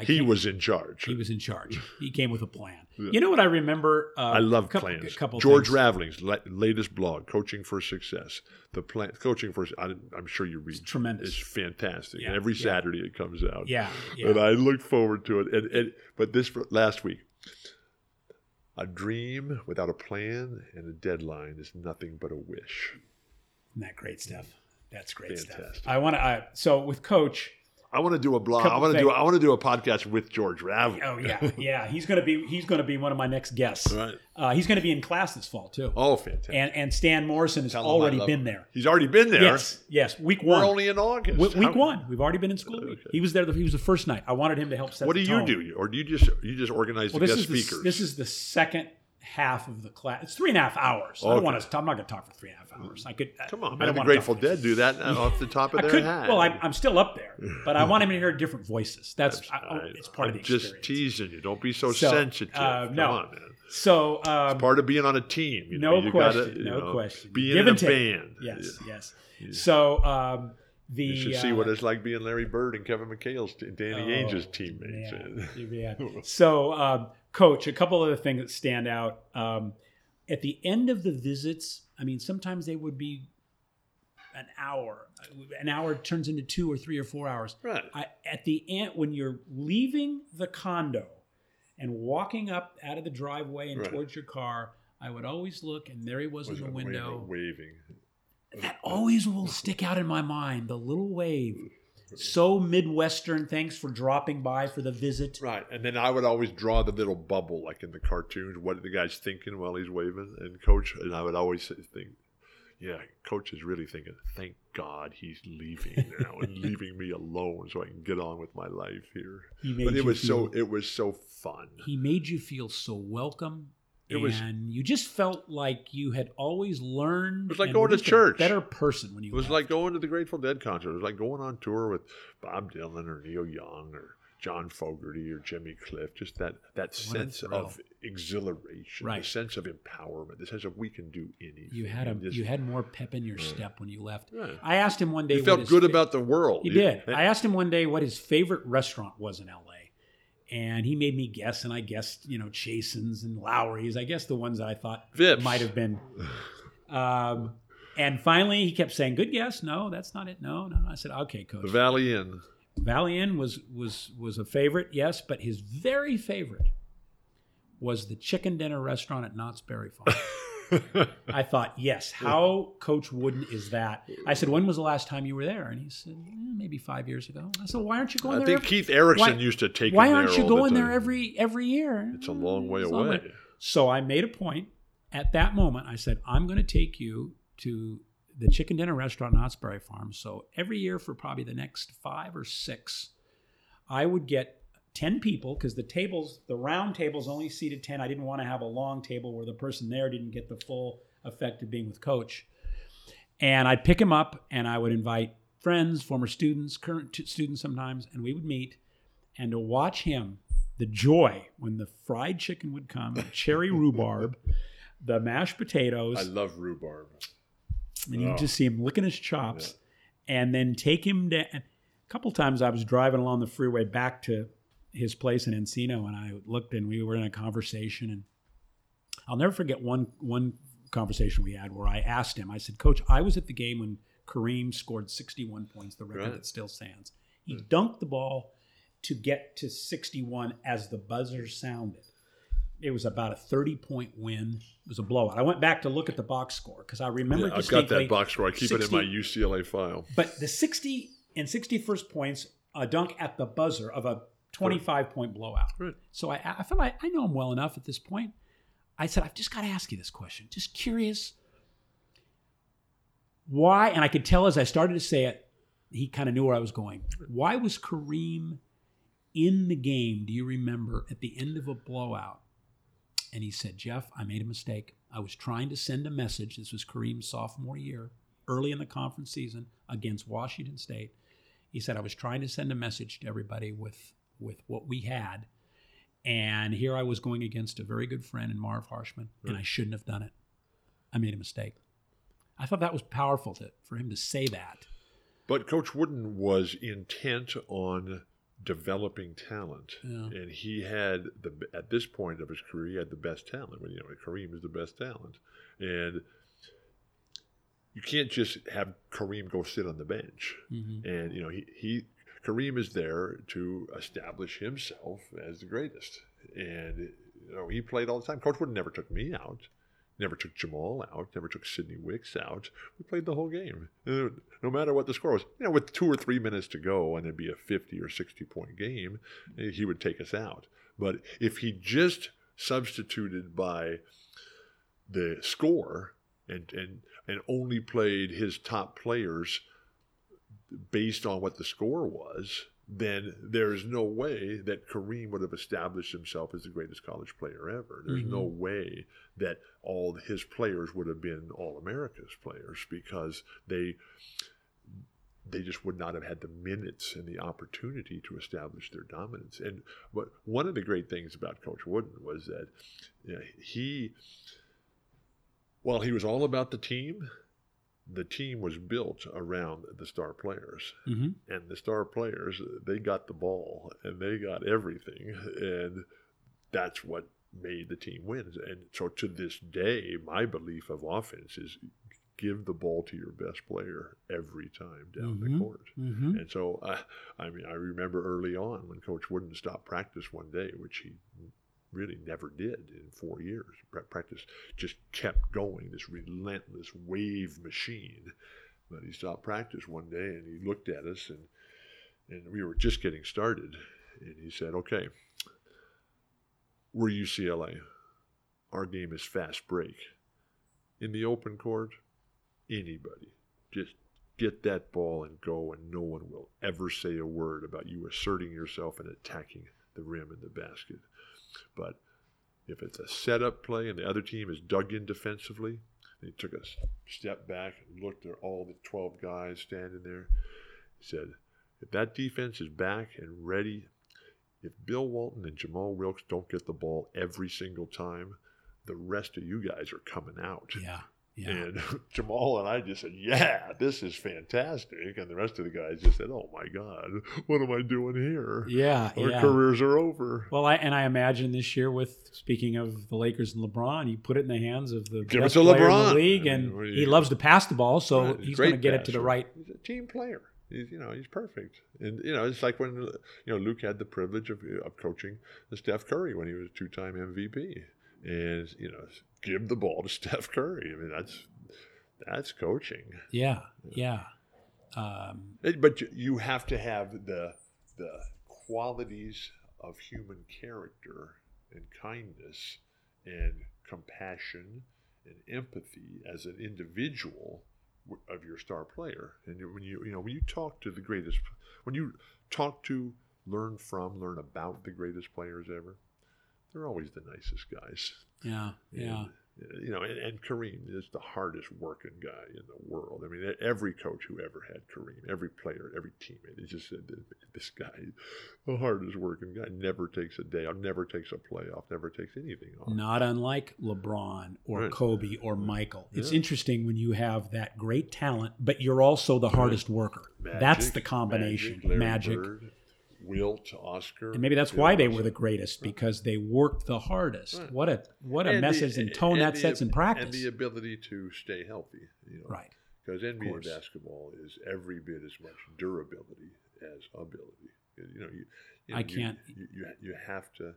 Speaker 2: He
Speaker 1: can't-
Speaker 2: was in charge.
Speaker 1: he was in charge. He came with a plan.
Speaker 2: Yeah.
Speaker 1: You know what I remember? Uh,
Speaker 2: I love
Speaker 1: couple,
Speaker 2: plans.
Speaker 1: A couple
Speaker 2: George
Speaker 1: things.
Speaker 2: Ravling's la- latest blog, "Coaching for Success." The plan, coaching for. I, I'm sure you read.
Speaker 1: It's tremendous.
Speaker 2: It's fantastic.
Speaker 1: Yeah,
Speaker 2: Every
Speaker 1: yeah.
Speaker 2: Saturday it comes out.
Speaker 1: Yeah,
Speaker 2: And. I look forward to it. And, and but this last week, a dream without a plan and a deadline is nothing but a wish.
Speaker 1: Isn't that great stuff? That's great stuff. I want to. So with Coach,
Speaker 2: I want to do a blog. I want to do. I want to do a podcast with George Raveling.
Speaker 1: oh yeah, <laughs> yeah, he's gonna be he's gonna be one of my next guests.
Speaker 2: Right.
Speaker 1: Uh, he's gonna be in class this fall too.
Speaker 2: Oh, fantastic!
Speaker 1: And and Stan Morrison has
Speaker 2: Tell
Speaker 1: already been
Speaker 2: him.
Speaker 1: there.
Speaker 2: He's already been there.
Speaker 1: Yes, yes. Week
Speaker 2: We're
Speaker 1: one.
Speaker 2: only in August.
Speaker 1: W- week
Speaker 2: How-
Speaker 1: one. We've already been in school.
Speaker 2: Okay.
Speaker 1: He was there. The, he was the first night. I wanted him to help set.
Speaker 2: What do you
Speaker 1: tone.
Speaker 2: do, or do you just you just organize
Speaker 1: Well,
Speaker 2: the guest
Speaker 1: the,
Speaker 2: speakers?
Speaker 1: this is the second half of the class. It's three and a half hours. I don't want to. I'm not going to talk for three and a half hours. I could.
Speaker 2: Come
Speaker 1: I
Speaker 2: on,
Speaker 1: don't.
Speaker 2: The
Speaker 1: wanna
Speaker 2: Grateful. Dead do that off the top of
Speaker 1: I
Speaker 2: their
Speaker 1: could.
Speaker 2: hat.
Speaker 1: Well, I'm, I'm still up there, <laughs> but I want him to hear different voices. That's, I, oh,
Speaker 2: I-
Speaker 1: it's part
Speaker 2: I'm
Speaker 1: of the
Speaker 2: just
Speaker 1: experience.
Speaker 2: teasing you. Don't be so,
Speaker 1: So,
Speaker 2: sensitive.
Speaker 1: uh,
Speaker 2: Come
Speaker 1: no.
Speaker 2: on, man.
Speaker 1: So um, it's
Speaker 2: Part of being on a team. You know,
Speaker 1: no
Speaker 2: you
Speaker 1: question.
Speaker 2: Gotta, you
Speaker 1: no
Speaker 2: know,
Speaker 1: question.
Speaker 2: Being
Speaker 1: Give
Speaker 2: in a
Speaker 1: take.
Speaker 2: band.
Speaker 1: Yes. Yes.
Speaker 2: Yeah.
Speaker 1: So um, the
Speaker 2: You should see
Speaker 1: uh,
Speaker 2: what it's like being Larry Bird and Kevin McHale's, Danny
Speaker 1: Oh,
Speaker 2: Ainge's teammates.
Speaker 1: Yeah. <laughs> So, um, coach, a couple of the things that stand out. Um, at the end of the visits, I mean, sometimes they would be an hour. An hour turns into two or three or four hours.
Speaker 2: right.
Speaker 1: I, at the end, when you're leaving the condo and walking up out of the driveway and
Speaker 2: Right.
Speaker 1: towards your car, I would always look, and there he was,
Speaker 2: Was
Speaker 1: in the window.
Speaker 2: waving.
Speaker 1: That always will stick out in my mind. The little wave. So Midwestern. Thanks for dropping by for the visit.
Speaker 2: Right, and then I would always draw the little bubble, like in the cartoons, what are the guy's thinking while he's waving, and coach, and I would always think, yeah, coach is really thinking, thank God he's leaving <laughs> now and leaving me alone so I can get on with my life here. But it was feel, so it was so fun.
Speaker 1: He made you feel so welcome. It was, and you just felt like you had always learned.
Speaker 2: It was like going to church.
Speaker 1: better person when you.
Speaker 2: It was left. like going to the Grateful Dead concert. It was like going on tour with Bob Dylan or Neil Young or John Fogerty or Jimmy Cliff, just that that what sense of exhilaration, right. the sense of empowerment, the sense of we can do anything.
Speaker 1: You had a you had more pep in your step when you left. Right. I asked him one day.
Speaker 2: He felt good fa- about the world.
Speaker 1: He, he did. <laughs> I asked him one day what his favorite restaurant was in L.A. And he made me guess, and I guessed, you know, Chasen's and Lawry's. I guess the ones that I thought Vips. might have been. <sighs> Um, and finally, he kept saying, "Good guess. No, that's not it. No, no." I said, "Okay, coach."
Speaker 2: The Valley Inn.
Speaker 1: Valley Inn was was was a favorite, yes, but his very favorite was the chicken dinner restaurant at Knott's Berry Farm. <laughs> I thought, yes, how Coach Wooden is that? I said, when was the last time you were there? And he said, eh, maybe five years ago. I said, why aren't you going
Speaker 2: I
Speaker 1: there?
Speaker 2: I think every, Keith Erickson why, used to take.
Speaker 1: Why aren't you going the there every every year?
Speaker 2: It's a long way away.
Speaker 1: So I made a point at that moment. I said, I'm going to take you to the chicken dinner restaurant in Knott's Berry Farm. So every year for probably the next five or six, I would get 10 people because the tables, the round tables only seated 10. I didn't want to have a long table where the person there didn't get the full effect of being with coach. And I'd pick him up and I would invite friends, former students, current students sometimes, and we would meet. And to watch him, the joy when the fried chicken would come, cherry <laughs> rhubarb, the mashed potatoes.
Speaker 2: I love rhubarb
Speaker 1: and you oh. just see him licking his chops, yeah. and then take him down. A couple times I was driving along the freeway back to his place in Encino, and I looked and we were in a conversation, and I'll never forget one one conversation we had where I asked him. I said, "Coach, I was at the game when Kareem scored 61 points, the record right. that still stands. He hmm. dunked the ball to get to 61 as the buzzer sounded." it was about a 30 point win. It was a blowout. I went back to look at the box score because I remember.
Speaker 2: Yeah, I've got that box score. I keep 60, it in my UCLA file.
Speaker 1: But the 60 and 61st points, a dunk at the buzzer of a 25 right. point blowout. So I, I feel like I know him well enough at this point. I said, I've just got to ask you this question. Just curious. Why? And I could tell as I started to say it, he kind of knew where I was going. Why was Kareem in the game? Do you remember at the end of a blowout? and he said, Jeff, I made a mistake. I was trying to send a message. This was Kareem's sophomore year, early in the conference season against Washington State. He said, I was trying to send a message to everybody with, with what we had. And here I was going against a very good friend in Marv Harshman, right. and I shouldn't have done it. I made a mistake. I thought that was powerful to, for him to say that.
Speaker 2: But Coach Wooden was intent on developing talent, yeah. and he had the at this point of his career, he had the best talent. When you know, Kareem is the best talent, and you can't just have Kareem go sit on the bench. Mm-hmm. And you know, he, he Kareem is there to establish himself as the greatest, and you know, he played all the time. Coach Wood never took me out. Never took Jamal out. Never took Sidney Wicks out. We played the whole game, no matter what the score was. You know, with two or three minutes to go, and it'd be a fifty or sixty point game, eh, he would take us out. But if he just substituted by the score and and and only played his top players based on what the score was, then there's no way that Kareem would have established himself as the greatest college player ever. There's mm-hmm. no way that all his players would have been all America's players because they they just would not have had the minutes and the opportunity to establish their dominance. And but one of the great things about Coach Wooden was that you know, he, while he was all about the team, the team was built around the star players mm-hmm. and the star players they got the ball and they got everything and that's what made the team win and so to this day my belief of offense is give the ball to your best player every time down mm-hmm. the court mm-hmm. and so uh, i mean i remember early on when coach Wooden stop practice one day which he really never did in four years. Practice just kept going, this relentless wave machine. But he stopped practice one day and he looked at us and and we were just getting started. And he said, Okay, we're UCLA. Our game is fast break. In the open court, anybody. Just get that ball and go, and no one will ever say a word about you asserting yourself and attacking the rim and the basket. But if it's a setup play and the other team is dug in defensively, he took a step back and looked at all the 12 guys standing there. He said, if that defense is back and ready, if Bill Walton and Jamal Wilkes don't get the ball every single time, the rest of you guys are coming out.
Speaker 1: Yeah. Yeah.
Speaker 2: And <laughs> Jamal and I just said, "Yeah, this is fantastic." And the rest of the guys just said, "Oh my God, what am I doing here?
Speaker 1: Yeah,
Speaker 2: Our
Speaker 1: yeah.
Speaker 2: careers are over."
Speaker 1: Well, I, and I imagine this year, with speaking of the Lakers and LeBron, you put it in the hands of the
Speaker 2: Give
Speaker 1: best player in the league,
Speaker 2: I mean,
Speaker 1: and he loves to pass the ball, so
Speaker 2: Right,
Speaker 1: he's going to get it to the right.
Speaker 2: He's a team player. He's you know he's perfect, and you know it's like when you know Luke had the privilege of, of coaching Steph Curry when he was two time MVP, and you know give the ball to <laughs> Steph Curry. I mean that's that's coaching.
Speaker 1: Yeah, yeah. Um,
Speaker 2: It- But you- you have to have the the qualities of human character and kindness and compassion and empathy as an individual of your star player. And when you you know when you talk to the greatest, when you talk to, learn from, learn about the greatest players ever, they're always the nicest guys.
Speaker 1: yeah, yeah.
Speaker 2: And, uh, you know, and, and Kareem is the hardest working guy in the world. I mean, every coach who ever had Kareem, every player, every teammate, he just said, "This guy, the hardest working guy, never takes a day off, never takes a playoff, never takes anything off."
Speaker 1: Not unlike LeBron or
Speaker 2: Right.
Speaker 1: Kobe or Michael. It's
Speaker 2: Yeah.
Speaker 1: interesting when you have that great talent, but you're also the hardest worker. That's the
Speaker 2: Magic,
Speaker 1: combination.
Speaker 2: Larry
Speaker 1: Magic.
Speaker 2: Bird, Wilt, Oscar,
Speaker 1: And maybe that's why they were the greatest because they worked the hardest.
Speaker 2: Right.
Speaker 1: What a what a
Speaker 2: And the-
Speaker 1: message and tone that
Speaker 2: the-
Speaker 1: sets in practice.
Speaker 2: And the ability to stay healthy. You know,
Speaker 1: right.
Speaker 2: Because NBA basketball is every bit as much durability as ability. You know, you, you know,
Speaker 1: I can't-
Speaker 2: You, you, you have to.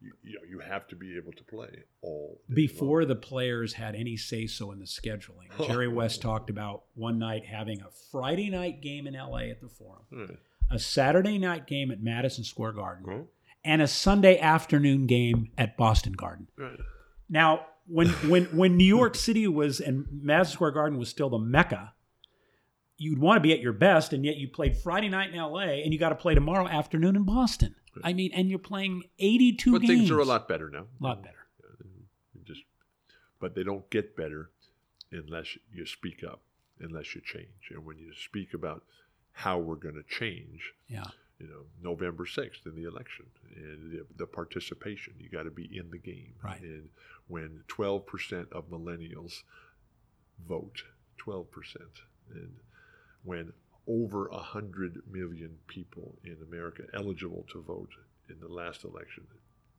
Speaker 2: You, you know, you have to be able to play all
Speaker 1: Before
Speaker 2: long.
Speaker 1: the players had any say so in the scheduling, <laughs> Jerry West talked about one night having a Friday night game in LA at the Forum. A Saturday night game at Madison Square Garden,
Speaker 2: Right.
Speaker 1: and a Sunday afternoon game at Boston Garden.
Speaker 2: Right.
Speaker 1: Now, when when when New York City was and Madison Square Garden was still the mecca, you'd want to be at your best, and yet you played Friday night in L.A. and you got to play tomorrow afternoon in Boston. I mean, and you're playing 82
Speaker 2: But
Speaker 1: games.
Speaker 2: things are a lot better now.
Speaker 1: A lot better.
Speaker 2: Just, but they don't get better unless you speak up, unless you change. And when you speak about how we're going to change,
Speaker 1: Yeah,
Speaker 2: you know, November 6th in the election and the, the participation. You got to be in the game.
Speaker 1: Right.
Speaker 2: And when 12% of millennials vote, 12%, and when over 100 million people in America eligible to vote in the last election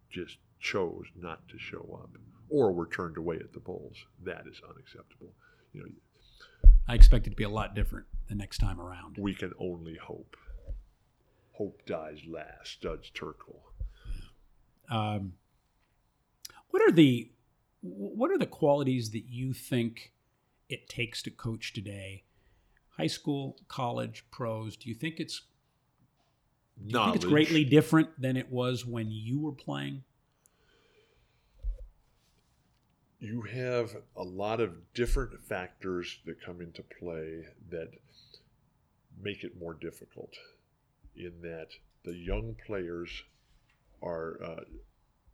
Speaker 2: just chose not to show up or were turned away at the polls, that is unacceptable. You know,
Speaker 1: I expect it to be a lot different the next time around.
Speaker 2: we can only hope. Hope dies last, Studs Terkel.
Speaker 1: Um, what are the what are the qualities that you think it takes to coach today? High school, college, pros. Do you think it's do you think it's greatly different than it was when you were playing?
Speaker 2: You have a lot of different factors that come into play that make it more difficult in that the young players are uh,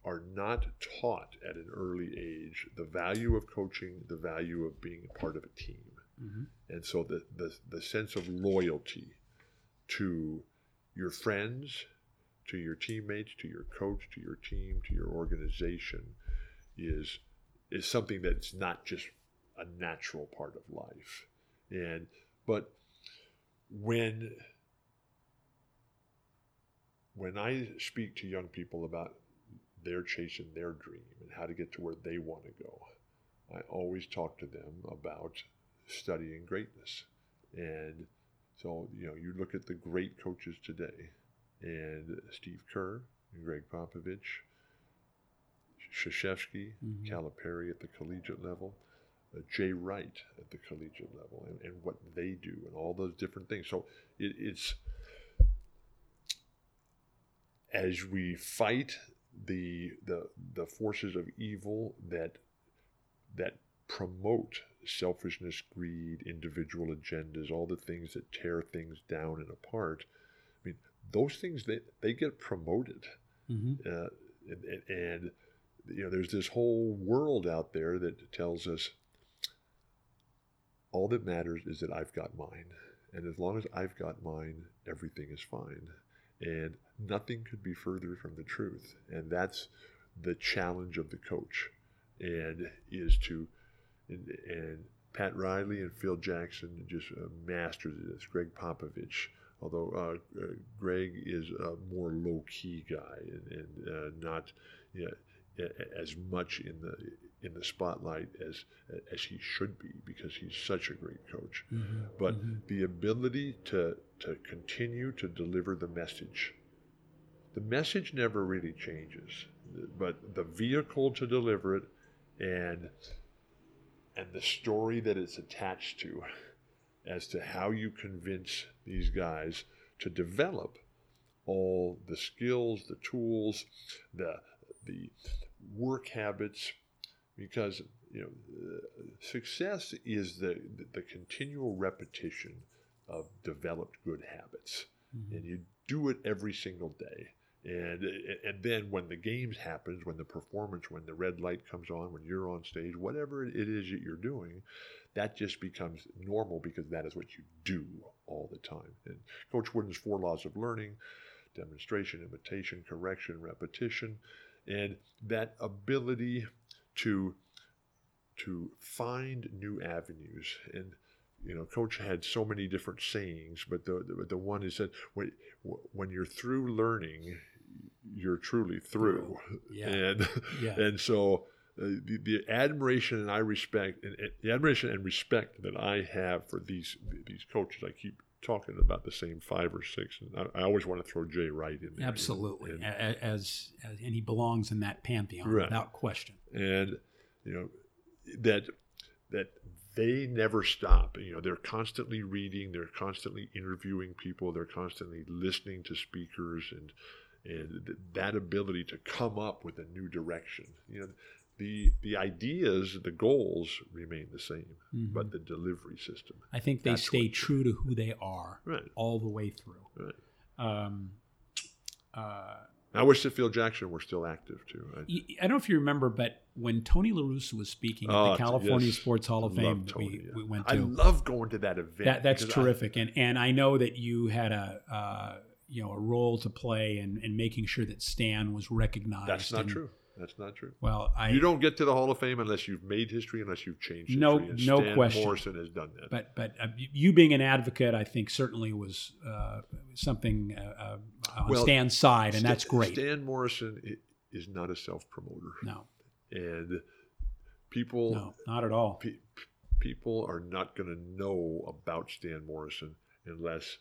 Speaker 2: are not taught at an early age the value of coaching, the value of being a part of a team. And so the, the, the sense of loyalty to your friends, to your teammates, to your coach, to your team, to your organization is is something that's not just a natural part of life. And but when when I speak to young people about their chasing their dream and how to get to where they want to go, I always talk to them about studying greatness. And so, you know, you look at the great coaches today, and Steve Kerr and Gregg Popovich, Krzyzewski,
Speaker 1: Mhm.
Speaker 2: Calipari at the collegiate level, uh, Jay Wright at the collegiate level, and, and what they do, and all those different things. So it, it's as we fight the the the forces of evil that that promote selfishness, greed, individual agendas, all the things that tear things down and apart. I mean, those things they, they get promoted.
Speaker 1: Mm-hmm.
Speaker 2: Uh, and, and, you know, there's this whole world out there that tells us all that matters is that I've got mine. And as long as I've got mine, everything is fine. And nothing could be further from the truth. And that's the challenge of the coach. And is to, and, and Pat Riley and Phil Jackson just uh, this. Gregg Popovich, although uh, uh, Gregg is a more low key guy and, and uh, not you know, as much in the in the spotlight as as he should be because he's such a great coach.
Speaker 1: Mm-hmm.
Speaker 2: But
Speaker 1: mm-hmm.
Speaker 2: the ability to to continue to deliver the message, the message never really changes, but the vehicle to deliver it and and the story that it's attached to as to how you convince these guys to develop all the skills, the tools, the the work habits, because you know success is the the continual repetition of developed good habits,
Speaker 1: mm-hmm.
Speaker 2: and you do it every single day. And, and then when the games happens, when the performance, when the red light comes on, when you're on stage, whatever it is that you're doing, that just becomes normal because that is what you do all the time. And Coach Wooden's four laws of learning, demonstration, imitation, correction, repetition, and that ability to to find new avenues and you know, Coach had so many different sayings, but the the, the one is that when when you're through learning, you're truly through.
Speaker 1: Yeah.
Speaker 2: And
Speaker 1: yeah.
Speaker 2: and so uh, the, the admiration and I respect and, and the admiration and respect that I have for these these coaches, I keep talking about the same five or six, and I, I always want to throw Jay Wright in there.
Speaker 1: Absolutely,
Speaker 2: and,
Speaker 1: as, as, and he belongs in that pantheon
Speaker 2: Right.
Speaker 1: without question.
Speaker 2: and you know that that they never stop. You know, they're constantly reading, they're constantly interviewing people, they're constantly listening to speakers, and and th- that ability to come up with a new direction. You know, the the ideas, the goals remain the same,
Speaker 1: Mhm.
Speaker 2: but the delivery system.
Speaker 1: I think they stay true to who they are
Speaker 2: Right.
Speaker 1: all the way through.
Speaker 2: Right.
Speaker 1: Um, uh,
Speaker 2: I wish that Phil Jackson were still active too. I
Speaker 1: don't know if you remember, but when Tony La Russa was speaking at the California
Speaker 2: yes.
Speaker 1: Sports Hall of Fame,
Speaker 2: Tony,
Speaker 1: we,
Speaker 2: yeah.
Speaker 1: we went
Speaker 2: I
Speaker 1: to.
Speaker 2: love going to that event.
Speaker 1: that that's
Speaker 2: because I-
Speaker 1: terrific, and and I know that you had a uh, you know a role to play in, in making sure that Stan was recognized.
Speaker 2: that's not
Speaker 1: and-
Speaker 2: true. That's not true.
Speaker 1: Well, I
Speaker 2: you don't get to the Hall of Fame unless you've made history, unless you've changed history.
Speaker 1: No-
Speaker 2: and
Speaker 1: no
Speaker 2: Stan
Speaker 1: question.
Speaker 2: Morrison has done that.
Speaker 1: but but uh, you being an advocate, I think certainly was uh, something uh, uh, on
Speaker 2: Well,
Speaker 1: Stan's side, and
Speaker 2: Stan-
Speaker 1: that's great.
Speaker 2: Stan Morrison is not a self promoter,
Speaker 1: no,
Speaker 2: and people
Speaker 1: no, not at all.
Speaker 2: pe- people are not going to know about Stan Morrison unless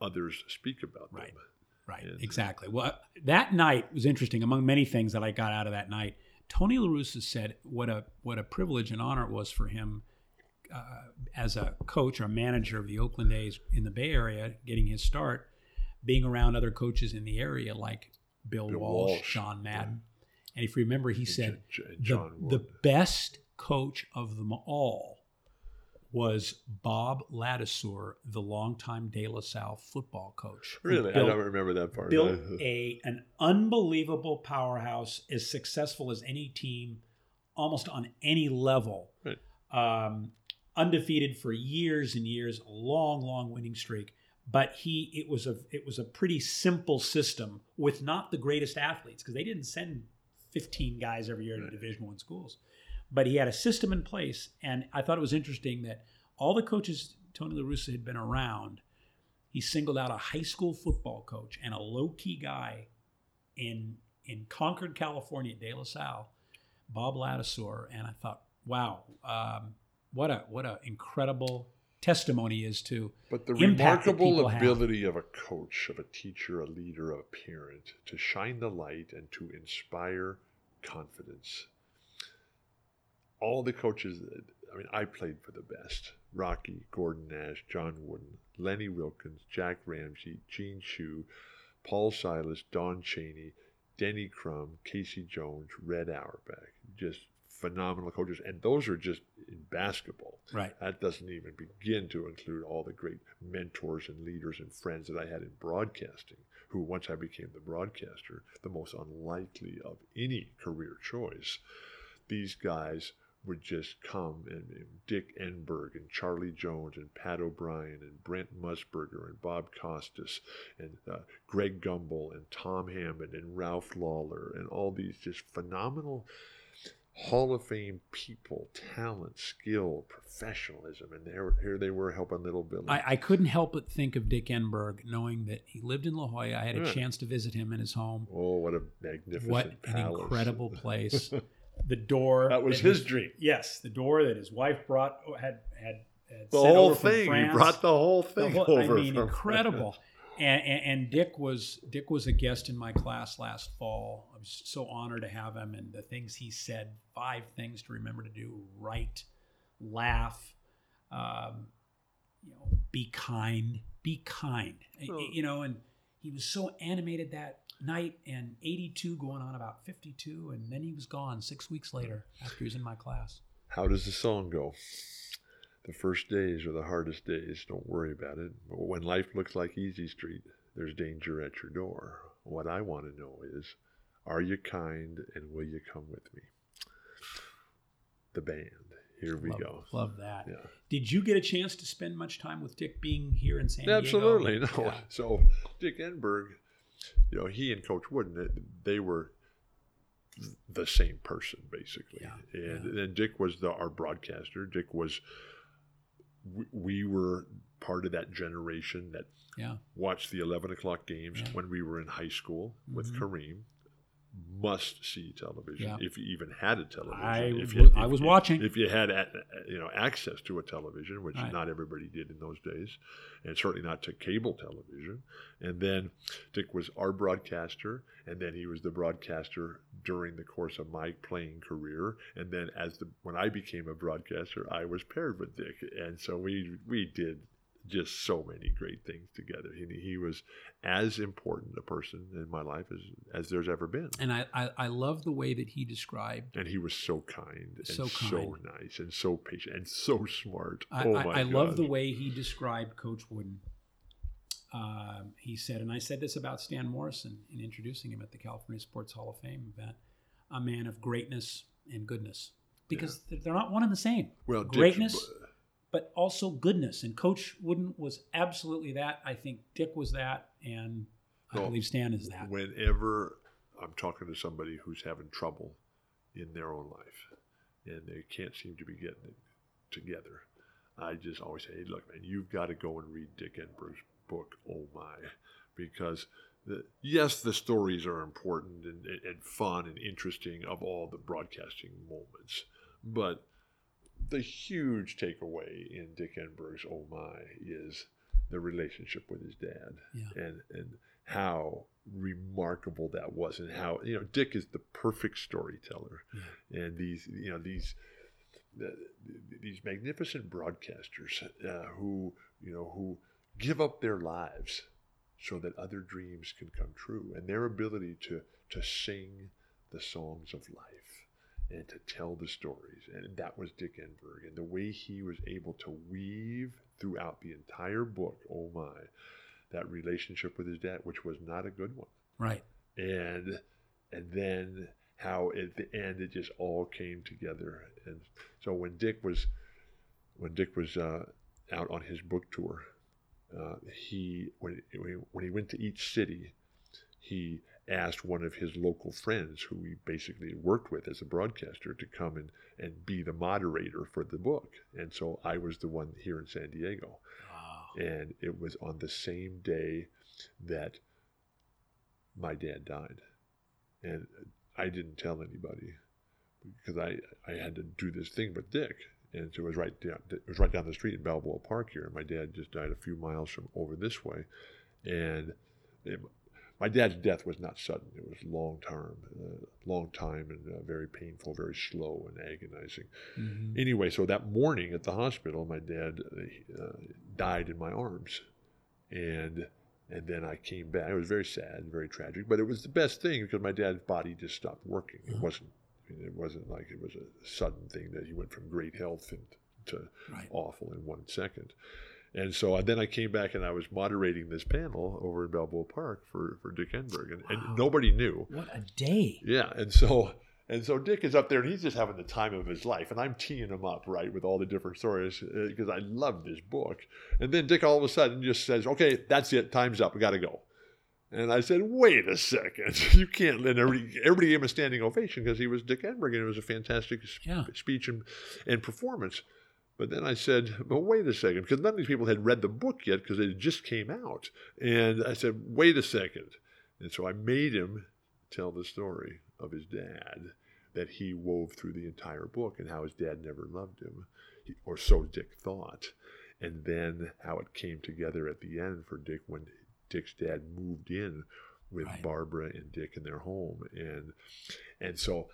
Speaker 2: others speak about
Speaker 1: Right.
Speaker 2: them.
Speaker 1: Right,
Speaker 2: And-
Speaker 1: exactly. Well, that night was interesting. Among many things that I got out of that night, Tony La Russa said what a what a privilege and honor it was for him uh, as a coach or manager of the Oakland A's in the Bay Area, getting his start, being around other coaches in the area like Bill,
Speaker 2: Bill
Speaker 1: Walsh,
Speaker 2: Walsh,
Speaker 1: John Madden, and if you remember, he said
Speaker 2: J- J-
Speaker 1: the, the best coach of them all was Bob Ladouceur, the longtime De La Salle football coach.
Speaker 2: Really,
Speaker 1: built-
Speaker 2: I don't remember that part.
Speaker 1: built <laughs> a an unbelievable powerhouse, as successful as any team, almost on any level.
Speaker 2: Right.
Speaker 1: Um, undefeated for years and years, a long, long winning streak. But he, it was a, it was a pretty simple system with not the greatest athletes because they didn't send 15 guys every year to Division One schools. But he had a system in place, and I thought it was interesting that all the coaches Tony La Russa had been around he singled out a high school football coach and a low key guy in in Concord, California, De La Salle, Bob Ladouceur, and I thought, wow, um, what a what a incredible testimony is to
Speaker 2: But the remarkable
Speaker 1: people have.
Speaker 2: ability of a coach, of a teacher, a leader, a parent to shine the light and to inspire confidence. All the coaches, I mean, I played for the best Rocky, Gordon Nash, John Wooden, Lenny Wilkens, Jack Ramsay, Gene Shue, Paul Silas, Don Chaney, Denny Crum, K.C. Jones, Red Auerbach. Just phenomenal coaches, and those are just in basketball.
Speaker 1: Right.
Speaker 2: That doesn't even begin to include all the great mentors and leaders and friends that I had in broadcasting, who once I became the broadcaster, the most unlikely of any career choice, these guys would just come and, and, Dick Enberg and Charlie Jones and Pat O'Brien and Brent Musburger and Bob Costas and uh, Greg Gumbel and Tom Hammond and Ralph Lawler and all these just phenomenal Hall of Fame people, talent, skill, professionalism, and there, here they were helping little Billy.
Speaker 1: I, I, couldn't help but think of Dick Enberg, knowing that he lived in La Jolla. I had a
Speaker 2: Yeah.
Speaker 1: chance to visit him in his home.
Speaker 2: oh, what a magnificent
Speaker 1: What an incredible <laughs> place! The door
Speaker 2: That was
Speaker 1: that
Speaker 2: his dream.
Speaker 1: Yes, the door that his wife brought had had, had
Speaker 2: The whole thing. He brought the whole
Speaker 1: The
Speaker 2: thing
Speaker 1: whole-
Speaker 2: over.
Speaker 1: I mean, incredible. <laughs> And, and, and Dick was Dick was a guest in my class last fall. I was so honored to have him, and the things he said: five things to remember to do, write, laugh, um, you know, be kind, be kind.
Speaker 2: Oh.
Speaker 1: You know, and he was so animated that night, and 82 going on about 52, and then he was gone six weeks later after he was in my class.
Speaker 2: How does the song go? The first days are the hardest days. Don't worry about it. but When life looks like Easy Street, there's danger at your door. What I want to know is, are you kind and will you come with me? The band. Here we
Speaker 1: love,
Speaker 2: go.
Speaker 1: Love that.
Speaker 2: Yeah.
Speaker 1: Did you get a chance to spend much time with Dick being here in San Diego?
Speaker 2: Absolutely. No.
Speaker 1: Yeah.
Speaker 2: So Dick Enberg, you know, he and Coach Wooden, they- were the same person basically.
Speaker 1: Yeah,
Speaker 2: And
Speaker 1: yeah.
Speaker 2: then Dick was the our broadcaster. Dick was we, we were part of that generation that
Speaker 1: Yeah.
Speaker 2: watched the 11 o'clock games when we were in high school with
Speaker 1: Mhm.
Speaker 2: Kareem. Must see television
Speaker 1: Yeah.
Speaker 2: if you even had a television.
Speaker 1: I
Speaker 2: if you,
Speaker 1: I
Speaker 2: if
Speaker 1: was
Speaker 2: you-
Speaker 1: watching.
Speaker 2: If you had you know access to a television, which
Speaker 1: Right.
Speaker 2: not everybody did in those days, and certainly not to cable television. And then Dick was our broadcaster, and then he was the broadcaster during the course of my playing career. And then as the when I became a broadcaster, I was paired with Dick, and so we we did just so many great things together. He, he was as important a person in my life as as there's ever been.
Speaker 1: And I, I, I love the way that he described.
Speaker 2: And he was so kind and
Speaker 1: So
Speaker 2: so, nice and so patient and so smart.
Speaker 1: I,
Speaker 2: oh
Speaker 1: I, I love the way he described Coach Wooden. Um, he said, and I said this about Stan Morrison in introducing him at the California Sports Hall of Fame event, a man of greatness and goodness. Because they're- they're not one and the same.
Speaker 2: well,
Speaker 1: greatness, but also goodness. And Coach Wooden was absolutely that. I think Dick was that, and I
Speaker 2: Well,
Speaker 1: believe Stan is that.
Speaker 2: Whenever I'm talking to somebody who's having trouble in their own life and they can't seem to be getting it together, I just always say, hey, look, man, you've got to go and read Dick Enberg's book, Oh My, because the, yes, the stories are important and, and fun and interesting of all the broadcasting moments, but the huge takeaway in Dick Enberg's Oh My is the relationship with his dad
Speaker 1: Yeah.
Speaker 2: and and how remarkable that was and how you know Dick is the perfect storyteller. And these you know these uh, these magnificent broadcasters uh, who you know who give up their lives so that other dreams can come true and their ability to to sing the songs of life and to tell the stories and that was Dick Enberg. And the way he was able to weave throughout the entire book oh my that relationship with his dad which was not a good one.
Speaker 1: Right.
Speaker 2: and and then how at the end it just all came together. And so when dick was when dick was uh, out on his book tour uh, he when, when he- when he went to each city he asked one of his local friends who he basically worked with as a broadcaster to come and, and be the moderator for the book. And so i was the one here in san diego.
Speaker 1: Wow.
Speaker 2: and it was on the same day that my dad died. And i didn't tell anybody because i i had to do this thing with dick. And so it was right down it was right down the street in balboa park here. And my dad just died a few miles from over this way. And it, my dad's death was not sudden it was long term uh, long time and uh, very painful very slow and agonizing
Speaker 1: Mhm.
Speaker 2: anyway, so that morning at the hospital, my dad uh, died in my arms, and and then I came back. It was very sad, and very tragic, but it was the best thing because my dad's body just stopped working. It
Speaker 1: Mhm.
Speaker 2: wasn't I mean, it wasn't like it was a sudden thing that he went from great health and to
Speaker 1: Right.
Speaker 2: awful in one second. And so uh, then I came back and I was moderating this panel over in Balboa Park for, for Dick Enberg, and,
Speaker 1: Wow.
Speaker 2: and nobody knew.
Speaker 1: What a day.
Speaker 2: Yeah, and so and so Dick is up there and he's just having the time of his life, and I'm teeing him up right with all the different stories uh, because I love this book. And then Dick all of a sudden just says, "Okay, that's it, time's up, we got to go." And I said, "Wait a second, <laughs> you can't." And everybody, everybody gave him a standing ovation because he was Dick Enberg, and it was a fantastic
Speaker 1: Yeah.
Speaker 2: speech and, and performance. But then I said, "But wait a second, because none of these people had read the book yet because it just came out." And I said, "Wait a second. And so I made him tell the story of his dad that he wove through the entire book and how his dad never loved him, or so Dick thought. And then how it came together at the end for Dick when Dick's dad moved in with
Speaker 1: Right.
Speaker 2: Barbara and Dick in their home, and and so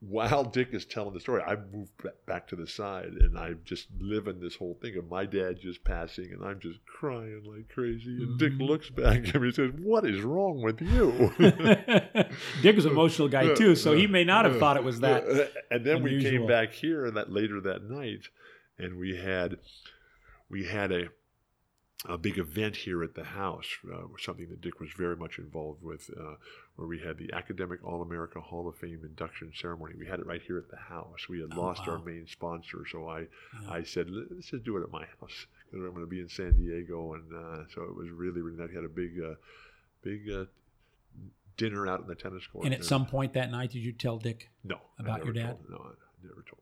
Speaker 2: while Dick is telling the story, I move back to the side and I'm just living this whole thing of my dad just passing and I'm just crying like crazy. And Dick
Speaker 1: Mhm.
Speaker 2: looks back at me and says, What is wrong with you? <laughs>
Speaker 1: Dick was an emotional guy too, so he may not have thought it was that.
Speaker 2: And then we came back here that later that night and we had we had a a big event here at the house, uh, something that Dick was very much involved with, uh, where we had the Academic All America Hall of Fame induction ceremony. We had it right here at the house. We had
Speaker 1: Oh,
Speaker 2: lost our main sponsor, so I,
Speaker 1: Yeah.
Speaker 2: I said, let's just do it at my house because I'm going to be in San Diego, and uh, so it was really, really nice. We had a big, uh, big uh, dinner out in the tennis court.
Speaker 1: And at some point that night, did you tell Dick?
Speaker 2: no,
Speaker 1: about your dad?
Speaker 2: Told, no, I never told.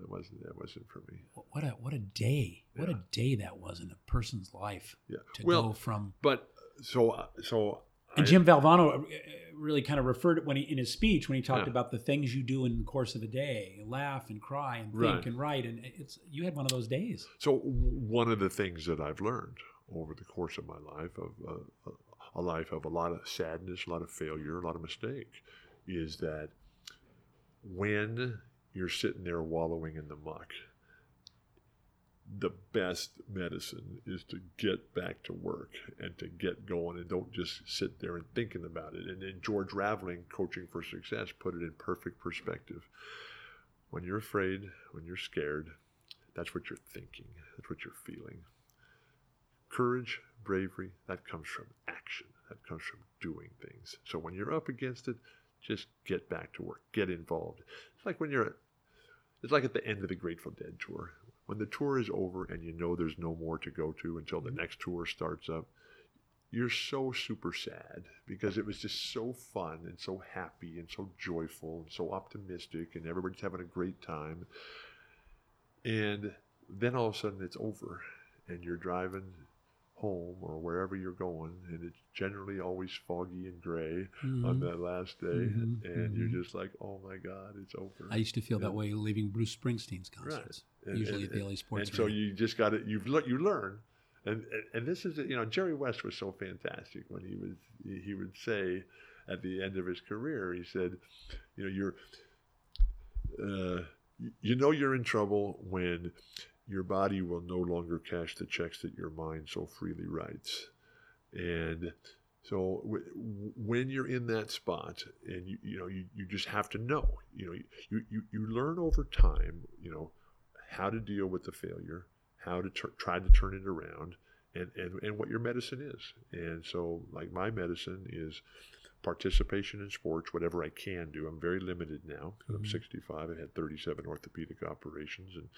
Speaker 2: That wasn't that wasn't for me.
Speaker 1: What a what a day! What
Speaker 2: Yeah.
Speaker 1: a day that was in a person's life
Speaker 2: Yeah.
Speaker 1: to
Speaker 2: well,
Speaker 1: go from.
Speaker 2: but so uh, so.
Speaker 1: And
Speaker 2: I-
Speaker 1: Jim Valvano uh, really kind of referred it when he in his speech when he talked
Speaker 2: Yeah.
Speaker 1: about the things you do in the course of a day, laugh and cry and think
Speaker 2: Right.
Speaker 1: and write, and it's you had one of those days.
Speaker 2: So one of the things that I've learned over the course of my life, of uh, a life of a lot of sadness, a lot of failure, a lot of mistake, is that when you're sitting there wallowing in the muck, the best medicine is to get back to work and to get going and don't just sit there and thinking about it. And then George Raveling, Coaching for Success, put it in perfect perspective. When you're afraid, when you're scared, that's what you're thinking. That's what you're feeling. Courage, bravery, that comes from action. That comes from doing things. So when you're up against it, just get back to work. Get involved. It's like when you're it's like at the end of the Grateful Dead tour. When the tour is over and you know there's no more to go to until the mm-hmm. next tour starts up, you're so super sad because it was just so fun and so happy and so joyful and so optimistic and everybody's having a great time. And then all of a sudden it's over and you're driving home or wherever you're going and it's generally always foggy and gray on
Speaker 1: Mhm.
Speaker 2: that last day
Speaker 1: Mhm,
Speaker 2: and
Speaker 1: mhm.
Speaker 2: you're just like, oh my God, it's over.
Speaker 1: I used to feel that way leaving Bruce Springsteen's concerts,
Speaker 2: And-
Speaker 1: usually
Speaker 2: and-
Speaker 1: at the LA Sports.
Speaker 2: and so you just got to you've le- you learn and, and and this is you know Jerry West was so fantastic when he was he would say at the end of his career he said you know you're uh, you know you're in trouble when your body will no longer cash the checks that your mind so freely writes. And so w- when you're in that spot and you, you know you, you just have to know you know you, you, you learn over time you know how to deal with the failure how to tr- try to turn it around and, and, and what your medicine is. And so like my medicine is participation in sports whatever i can do i'm very limited now
Speaker 1: Mhm.
Speaker 2: i'm 65 i had 37 orthopedic operations and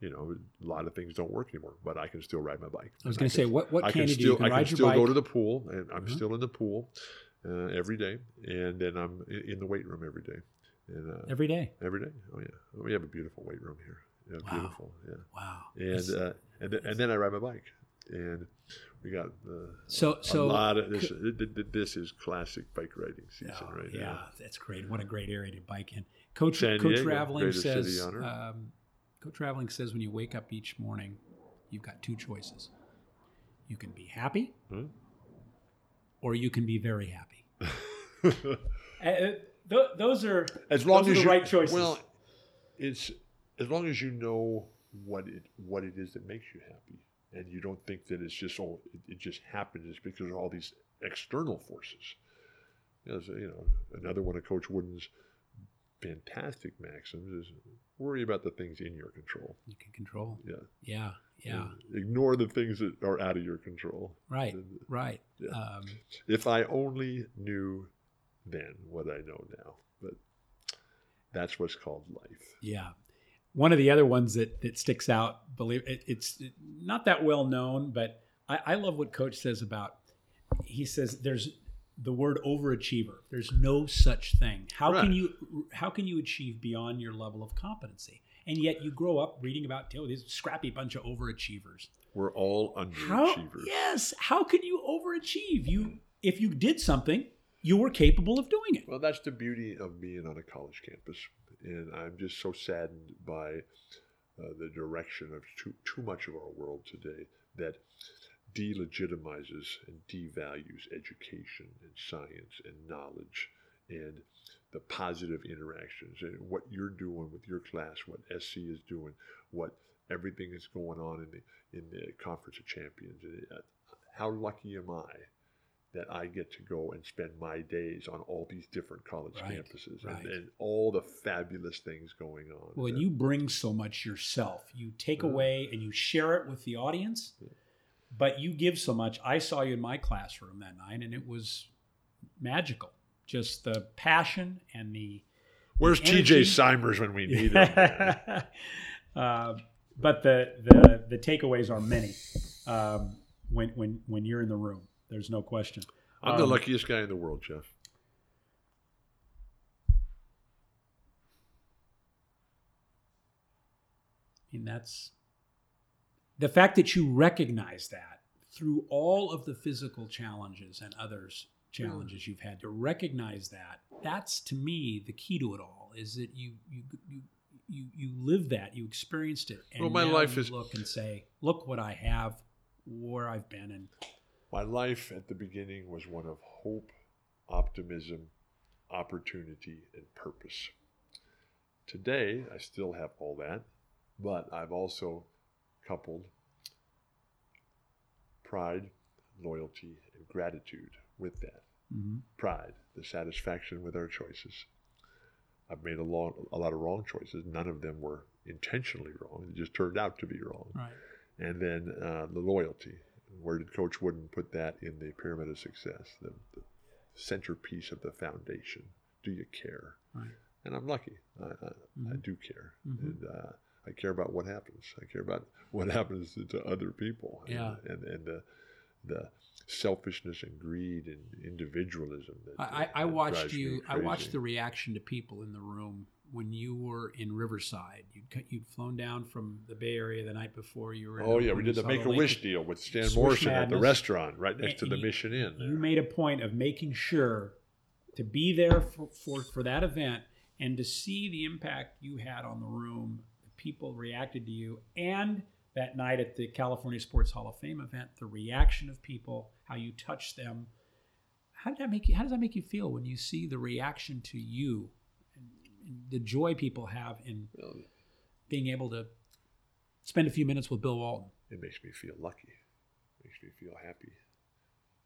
Speaker 2: you know a lot of things don't work anymore but i can still ride my bike
Speaker 1: I was going to say, what what
Speaker 2: I
Speaker 1: can
Speaker 2: can
Speaker 1: you do?
Speaker 2: still
Speaker 1: You can
Speaker 2: I can still
Speaker 1: bike.
Speaker 2: go to the pool, and I'm
Speaker 1: Mhm.
Speaker 2: still in the pool uh, every day, and then I'm in the weight room every day, and uh,
Speaker 1: every day.
Speaker 2: every day. Oh yeah, we have a beautiful weight room here. Yeah,
Speaker 1: Wow.
Speaker 2: beautiful. Yeah,
Speaker 1: Wow.
Speaker 2: and uh, and then, and then I ride my bike, and we got uh,
Speaker 1: so
Speaker 2: a
Speaker 1: so
Speaker 2: lot of this. th- th- th- This is classic bike riding season
Speaker 1: Oh,
Speaker 2: right
Speaker 1: yeah,
Speaker 2: now.
Speaker 1: that's great. What a great area to bike in. Coach
Speaker 2: San
Speaker 1: Coach
Speaker 2: Diego,
Speaker 1: Raveling
Speaker 2: greatest city
Speaker 1: says. Um, Coach Raveling says when you wake up each morning, you've got two choices. You can be happy,
Speaker 2: Hmm?
Speaker 1: or you can be very happy. <laughs> Uh, th- those are
Speaker 2: as long as
Speaker 1: the right choices.
Speaker 2: Well, it's as long as you know what it what it is that makes you happy, and you don't think that it's just all it, it just happens. It's because of all these external forces. You know, so, you know, another one of Coach Wooden's fantastic maxims is worry about the things in your control.
Speaker 1: You can control.
Speaker 2: Yeah.
Speaker 1: Yeah. Yeah.
Speaker 2: And ignore the things that are out of your control.
Speaker 1: Right.
Speaker 2: And
Speaker 1: Right.
Speaker 2: Yeah.
Speaker 1: Um,
Speaker 2: If I only knew then what I know now, but that's what's called life.
Speaker 1: Yeah. One of the other ones that that sticks out, believe it, it's not that well known, but I, I love what Coach says about. He says there's the word overachiever. There's no such thing. How can you how can you achieve beyond your level of competency? And yet you grow up reading about oh, these scrappy bunch of overachievers.
Speaker 2: We're all
Speaker 1: How
Speaker 2: underachievers.
Speaker 1: yes, how can you overachieve? You if you did something, you were capable of doing it.
Speaker 2: Well, that's the beauty of being on a college campus, and I'm just so saddened by uh, the direction of too too much of our world today that delegitimizes and devalues education and science and knowledge and the positive interactions and what you're doing with your class, what SC is doing, what everything is going on in the in the Conference of Champions. Uh, How lucky am I that I get to go and spend my days on all these different college
Speaker 1: Right,
Speaker 2: campuses
Speaker 1: right.
Speaker 2: and, and all the fabulous things going on.
Speaker 1: When
Speaker 2: Uh,
Speaker 1: you bring so much yourself, you take
Speaker 2: Yeah.
Speaker 1: away and you share it with the audience, but you give so much. I saw you in my classroom that night, and it was magical. Just the passion and the.
Speaker 2: Where's
Speaker 1: energy.
Speaker 2: TJ Simers when we <laughs> need him?
Speaker 1: uh, but the, the the takeaways are many um, when when when you're in the room. There's no question.
Speaker 2: I'm the
Speaker 1: Um,
Speaker 2: luckiest guy in the world, Jeff.
Speaker 1: I mean, that's the fact that you recognize that through all of the physical challenges and others challenges you've had to recognize that that's to me the key to it all is that you you you you, you live that you experienced it and
Speaker 2: Well, my life
Speaker 1: you
Speaker 2: is-
Speaker 1: look and say look what i have where i've been and
Speaker 2: My life at the beginning was one of hope, optimism, opportunity, and purpose. Today, I still have all that, but I've also coupled pride, loyalty, and gratitude with that.
Speaker 1: Mhm.
Speaker 2: Pride, the satisfaction with our choices. I've made a, long, a lot of wrong choices. None of them were intentionally wrong. It just turned out to be wrong
Speaker 1: right
Speaker 2: and then uh, the loyalty. Where did Coach Wooden put that in the pyramid of success? The, the centerpiece of the foundation. Do you care?
Speaker 1: right
Speaker 2: And I'm lucky. I, I, I
Speaker 1: Mhm.
Speaker 2: do care,
Speaker 1: Mhm.
Speaker 2: and uh, I care about what happens. I care about <laughs> what happens to, to other people. and-
Speaker 1: Yeah.
Speaker 2: And and the the selfishness and greed and individualism. That,
Speaker 1: I, I, I watched you. I watched the reaction to people in the room when you were in Riverside. You'd cut- you'd flown down from the Bay Area the night before. You were. in
Speaker 2: Oh yeah, we did the Make a Wish deal with Stan
Speaker 1: Swish
Speaker 2: Morrison at the restaurant right next
Speaker 1: And
Speaker 2: to the
Speaker 1: you-
Speaker 2: Mission Inn.
Speaker 1: You made a point of making sure to be there for, for for that event and to see the impact you had on the room. The people reacted to you, and that night at the California Sports Hall of Fame event, the reaction of people, how you touched them. How did that make you? How does that make you feel when you see the reaction to you, the joy people have in
Speaker 2: Well,
Speaker 1: being able to spend a few minutes with Bill Walton?
Speaker 2: it makes me feel lucky. It makes me feel happy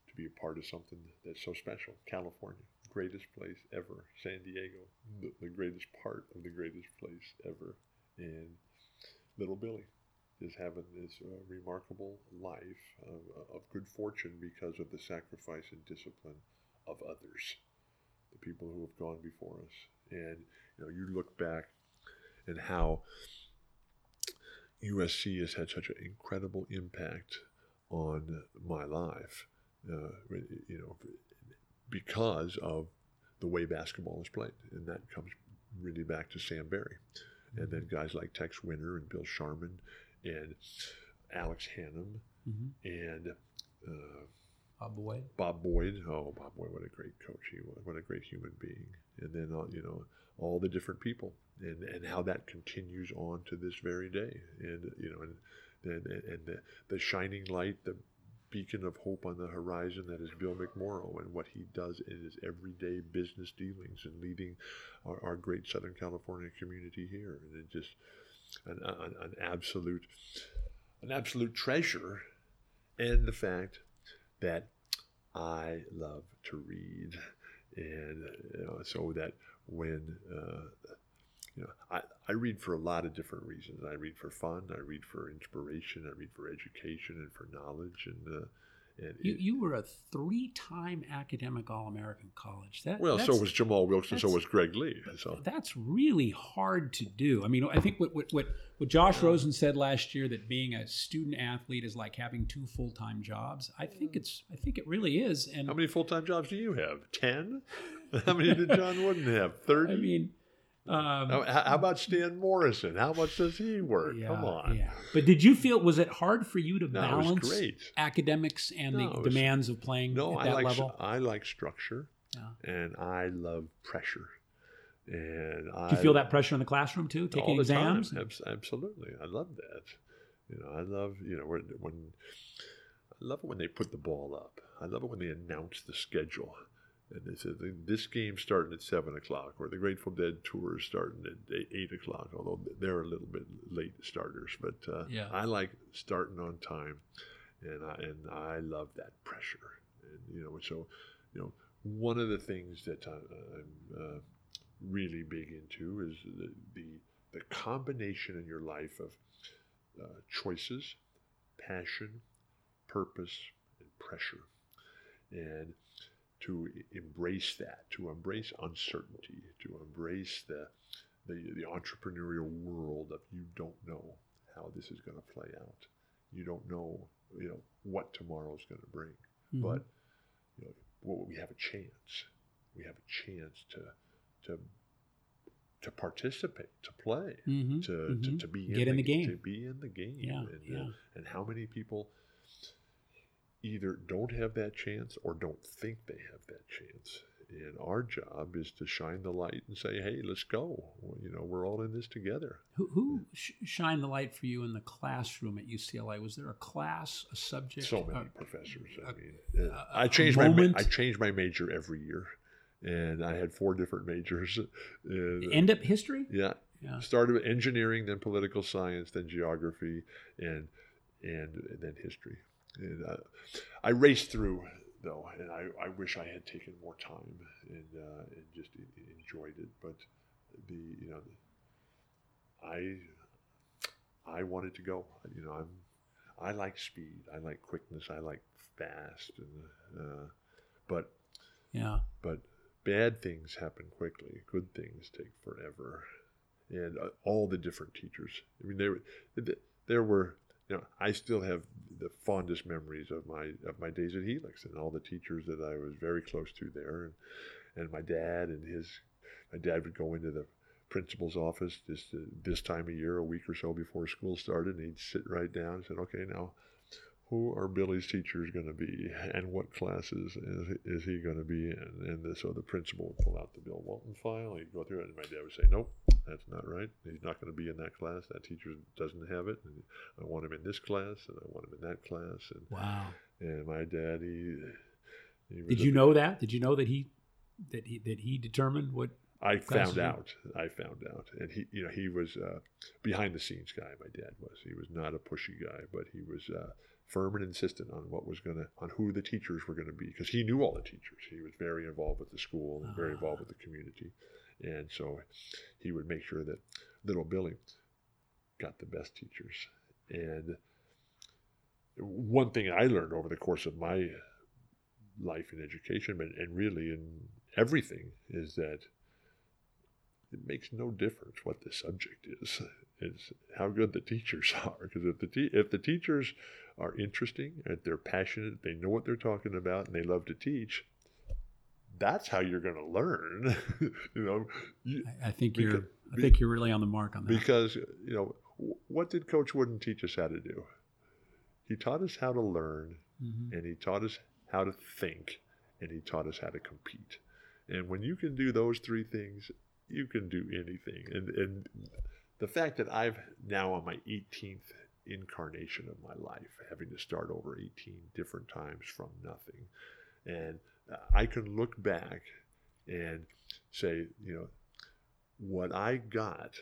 Speaker 2: to be a part of something that's so special. California, greatest place ever. San Diego, the, the greatest part of the greatest place ever. And little Billy is having this uh, remarkable life of, of good fortune because of the sacrifice and discipline of others, the people who have gone before us. And you know, you look back and how USC has had such an incredible impact on my life, uh, you know, because of the way basketball is played, and that comes really back to Sam Barry, and then guys like Tex Winter and Bill Sharman, and Alex Hannum,
Speaker 1: Mm-hmm.
Speaker 2: and
Speaker 1: Bob Boyd.
Speaker 2: Bob Boyd. Oh, Bob Boyd, what a great coach he was. What a great human being. And then, uh, you know, all the different people and, and how that continues on to this very day. And, you know, and, and, and the, the shining light, the beacon of hope on the horizon that is Bill McMorrow and what he does in his everyday business dealings and leading our, our great Southern California community here. And it just, an, an, an absolute, an absolute treasure. And the fact that I love to read and you know, so that when uh, you know, I, I read for a lot of different reasons. I read for fun. I read for inspiration. I read for education and for knowledge. And, uh, and
Speaker 1: you, it, you were a three-time academic All-American college.
Speaker 2: That, well, so was Jamal Wilson. So was Greg Lee. So
Speaker 1: that's really hard to do. I mean, I think what what what, what Josh Rosen said last year that being a student athlete is like having two full-time jobs. I think it's I think it really is. And
Speaker 2: how many full-time jobs do you have? Ten. <laughs> How many did John Wooden have? <laughs> Thirty.
Speaker 1: I mean
Speaker 2: um, how, how, about Stan Morrison? How much does he work? Yeah, Come on. Yeah.
Speaker 1: But did you feel was it hard for you to no, balance academics and no, the was, demands of playing no, at that
Speaker 2: I like,
Speaker 1: level?
Speaker 2: I like structure, yeah. and I love pressure. And
Speaker 1: I, Do you feel that pressure in the classroom too, taking exams?
Speaker 2: Time. Absolutely, I love that. You know, I love you know when, when I love it when they put the ball up. I love it when they announce the schedule. And they said this game's starting at seven o'clock, or the Grateful Dead tour is starting at eight o'clock. Although they're a little bit late starters, but uh, yeah. I like starting on time, and I and I love that pressure. And you know, so you know, one of the things that I, am uh, really big into is the, the, the combination in your life of uh, choices, passion, purpose, and pressure, and to embrace that, to embrace uncertainty, to embrace the, the, the entrepreneurial world of you don't know how this is going to play out. You don't know, you know, what tomorrow is going to bring. Mm-hmm. But you know, well, we have a chance. We have a chance to to to participate, to play, mm-hmm. To, mm-hmm. to, to be
Speaker 1: get in,
Speaker 2: in
Speaker 1: the, the, game,
Speaker 2: to be in the game.
Speaker 1: Yeah,
Speaker 2: and,
Speaker 1: yeah.
Speaker 2: Uh, and how many people either don't have that chance or don't think they have that chance. And our job is to shine the light and say, "Hey, let's go. Well, you know, we're all in this together."
Speaker 1: Who, who sh- shined the light for you in the classroom at UCLA? Was there a class, a subject?
Speaker 2: So many uh, professors. I mean, uh, I changed my I changed my major every year, and I had four different majors.
Speaker 1: And, End up history.
Speaker 2: Yeah. Yeah. Started with engineering, then political science, then geography, and and, and then history. And uh, I raced through though, and I, I wish I had taken more time and uh, and just enjoyed it. But the you know, I I wanted to go. You know, I'm I like speed. I like quickness. I like fast. And uh, but
Speaker 1: yeah,
Speaker 2: but bad things happen quickly. Good things take forever. And uh, all the different teachers. I mean, there there were you know, I still have the fondest memories of my of my days at Helix and all the teachers that I was very close to there, and and my dad and his my dad would go into the principal's office just uh, this time of year, a week or so before school started, and he'd sit right down and said, "Okay, now." Who are Billy's teachers going to be, and what classes is, is he going to be in? And the, so the principal would pull out the Bill Walton file. He'd go through it, and my dad would say, "Nope, that's not right. He's not going to be in that class. That teacher doesn't have it. And I want him in this class, and I want him in that class. And
Speaker 1: wow.
Speaker 2: And my dad, he.
Speaker 1: he Did you know that? Did you know that he that he that he determined what?
Speaker 2: I found out. I found out, and he, you know, he was uh, behind the scenes guy. My dad was. He was not a pushy guy, but he was uh, firm and insistent on what was going to, on who the teachers were going to be, because he knew all the teachers. He was very involved with the school and very ah. involved with the community. And so he would make sure that little Billy got the best teachers. And one thing I learned over the course of my life in education and, and really in everything is that it makes no difference what the subject is. It's how good the teachers <laughs> are. Because if the te- if the teachers are interesting, if they're passionate, they know what they're talking about, and they love to teach, that's how you're going to learn. <laughs> you know,
Speaker 1: I, I think because, you're. I think you're really on the mark on that.
Speaker 2: Because you know, what did Coach Wooden teach us how to do? He taught us how to learn, mm-hmm. and he taught us how to think, and he taught us how to compete. And when you can do those three things, you can do anything. And and the fact that I've now on my 18th incarnation of my life, having to start over 18 different times from nothing, and uh, I can look back and say, you know, what I got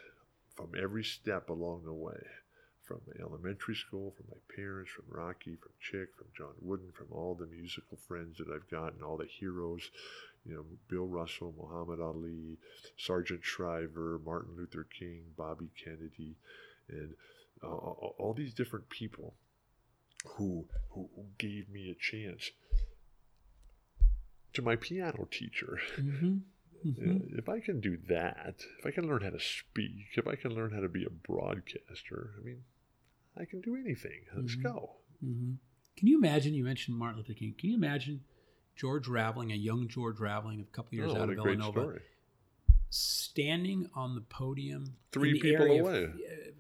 Speaker 2: from every step along the way, from elementary school, from my parents, from Rocky, from Chick, from John Wooden, from all the musical friends that I've gotten, all the heroes, You know, Bill Russell, Muhammad Ali, Sargent Shriver, Martin Luther King, Bobby Kennedy, and uh, all these different people who who gave me a chance. To my piano teacher,
Speaker 1: Mm-hmm.
Speaker 2: yeah, if I can do that, if I can learn how to speak, if I can learn how to be a broadcaster, I mean, I can do anything. Let's
Speaker 1: Mhm.
Speaker 2: go.
Speaker 1: Mm-hmm. Can you imagine? You mentioned Martin Luther King. Can you imagine George Raveling, a young George Raveling, a couple years
Speaker 2: Oh,
Speaker 1: out of Villanova, standing on the podium,
Speaker 2: Three
Speaker 1: the
Speaker 2: people away.
Speaker 1: uh,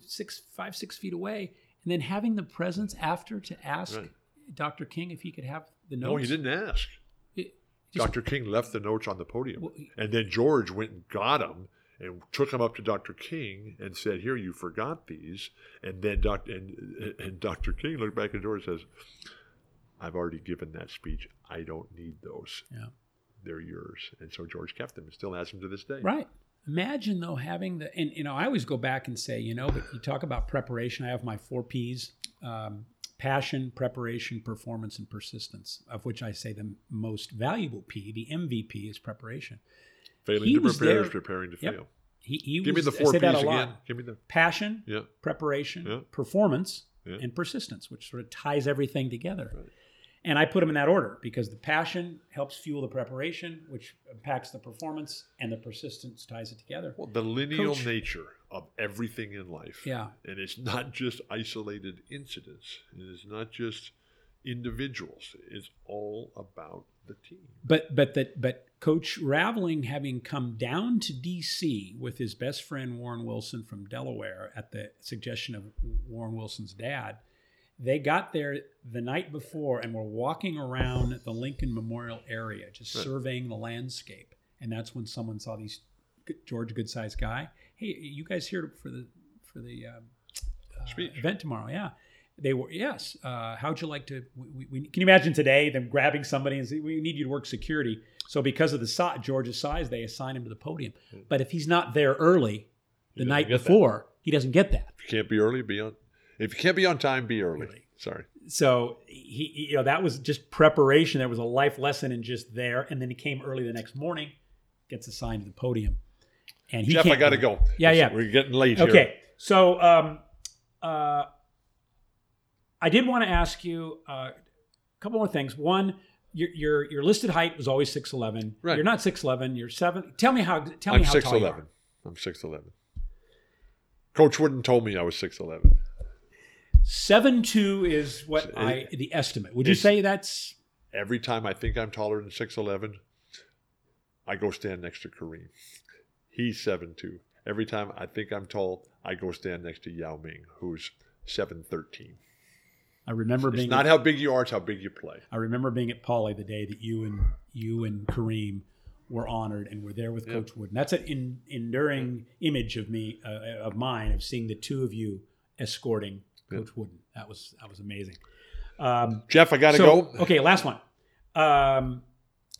Speaker 1: six, five, six feet away, and then having the presence after to ask
Speaker 2: Right.
Speaker 1: Dr. King if he could have the notes.
Speaker 2: No, he didn't ask.
Speaker 1: It- just-
Speaker 2: Dr. King left the notes on the podium.
Speaker 1: Well,
Speaker 2: And then George went and got them and took them up to Dr. King and said, Here, you forgot these. And then Dr. And, and Dr. King looked back at George and says, I've already given that speech. I don't need those.
Speaker 1: Yeah.
Speaker 2: They're yours. And so George kept them and still has them to this day.
Speaker 1: Right. Imagine though having the and you know I always go back and say you know but you talk about preparation. I have my four P's: um, passion, preparation, performance, and persistence. Of which I say the most valuable P, the MVP, is preparation.
Speaker 2: Failing
Speaker 1: He
Speaker 2: to prepare is preparing to
Speaker 1: Yep.
Speaker 2: fail.
Speaker 1: He, he
Speaker 2: Give me the four P's
Speaker 1: that a lot.
Speaker 2: again. Give me the.
Speaker 1: Passion,
Speaker 2: Yeah.
Speaker 1: preparation,
Speaker 2: Yeah.
Speaker 1: performance,
Speaker 2: Yeah.
Speaker 1: and persistence, which sort of ties everything together.
Speaker 2: Right.
Speaker 1: And I put them in that order because the passion helps fuel the preparation, which impacts the performance, and the persistence ties it together.
Speaker 2: Well, the lineal
Speaker 1: Coach-
Speaker 2: nature of everything in life.
Speaker 1: Yeah.
Speaker 2: And it's not just isolated incidents. It is not just individuals. It's all about the team.
Speaker 1: But but that but Coach Raveling having come down to D.C. with his best friend Warren Wilson from Delaware at the suggestion of Warren Wilson's dad, they got there the night before and were walking around the Lincoln Memorial area, just surveying the landscape. And that's when someone saw these George Goodsize guy. Hey, you guys here for the for the um, uh, event tomorrow? Yeah. They were yes. Uh, how'd you like to? We, we, can you imagine today them grabbing somebody and say, "We need you to work security." So because of the si- George's size, they assign him to the podium. But if he's not there early, the night
Speaker 2: get that.
Speaker 1: before, he doesn't get that.
Speaker 2: If you can't be early, be on. If you can't be on time, be early.
Speaker 1: Early.
Speaker 2: Sorry.
Speaker 1: So he, you know, that was just preparation. There was a life lesson in just there, and then he came early the next morning, gets assigned to the podium, and he
Speaker 2: Jeff, I got to go.
Speaker 1: Yeah, yeah.
Speaker 2: We're getting late here.
Speaker 1: Okay, so um, uh, I did want to ask you uh, a couple more things. One, your your your listed height was always six eleven.
Speaker 2: Right.
Speaker 1: You're not six eleven. You're seven. Tell me how. Tell
Speaker 2: I'm
Speaker 1: me how
Speaker 2: six
Speaker 1: tall you are.
Speaker 2: eleven. I'm six eleven. Coach Wooden told me I was six eleven.
Speaker 1: Seven two is what
Speaker 2: It-
Speaker 1: I the estimate. Would you say that's
Speaker 2: Every time I think I'm taller than six eleven, I go stand next to Kareem. He's seven two. Every time I think I'm tall, I go stand next to Yao Ming, who's seven thirteen.
Speaker 1: I remember
Speaker 2: It's
Speaker 1: being
Speaker 2: not how big you are; it's how big you play.
Speaker 1: I remember being at Pauley the day that you and you and Kareem were honored and were there with
Speaker 2: Yeah.
Speaker 1: Coach Wooden. That's an in, enduring image of me uh, of mine of seeing the two of you escorting
Speaker 2: Yeah.
Speaker 1: Coach Wooden. That was that was amazing. Um,
Speaker 2: Jeff, I got to
Speaker 1: so,
Speaker 2: go.
Speaker 1: Okay, last one. Um,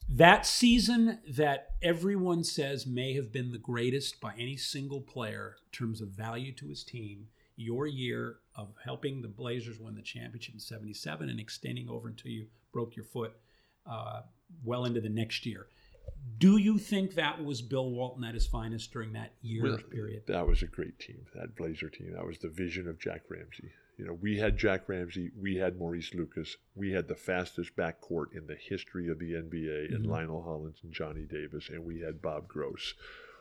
Speaker 1: that season that everyone says may have been the greatest by any single player in terms of value to his team, your year of helping the Blazers win the championship in 77 and extending over until you broke your foot uh, well into the next year. Do you think that was Bill Walton at his finest during that year
Speaker 2: Well,
Speaker 1: period?
Speaker 2: That was a great team, that Blazer team. That was the vision of Jack Ramsay. You know, we had Jack Ramsay, we had Maurice Lucas, we had the fastest backcourt in the history of the NBA in
Speaker 1: Mhm.
Speaker 2: Lionel Hollins and Johnny Davis, and we had Bob Gross,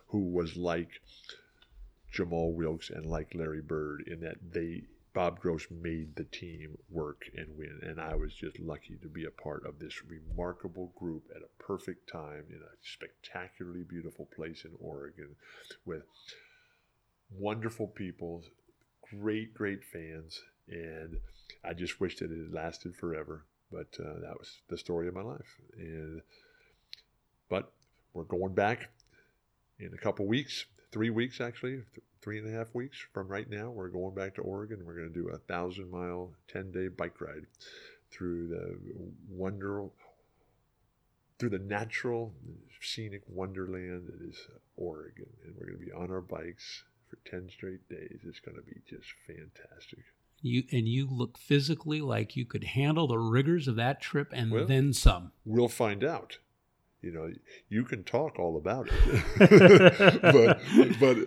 Speaker 2: who was like Jamal Wilkes and like Larry Bird in that they Bob Gross made the team work and win, and I was just lucky to be a part of this remarkable group at a perfect time in a spectacularly beautiful place in Oregon, with wonderful people, great, great fans, and I just wish that it had lasted forever. But uh, that was the story of my life, and but we're going back in a couple weeks, three weeks actually, th- three and a half weeks from right now. We're going back to Oregon. We're going to do a thousand mile, ten day bike ride through the wonder, through the natural, scenic wonderland that is Oregon, and we're going to be on our bikes for ten straight days. It's going to be just fantastic.
Speaker 1: You and you look physically like you could handle the rigors of that trip and
Speaker 2: Well,
Speaker 1: then some.
Speaker 2: We'll find out. You know, you can talk all about it, <laughs> <laughs> but but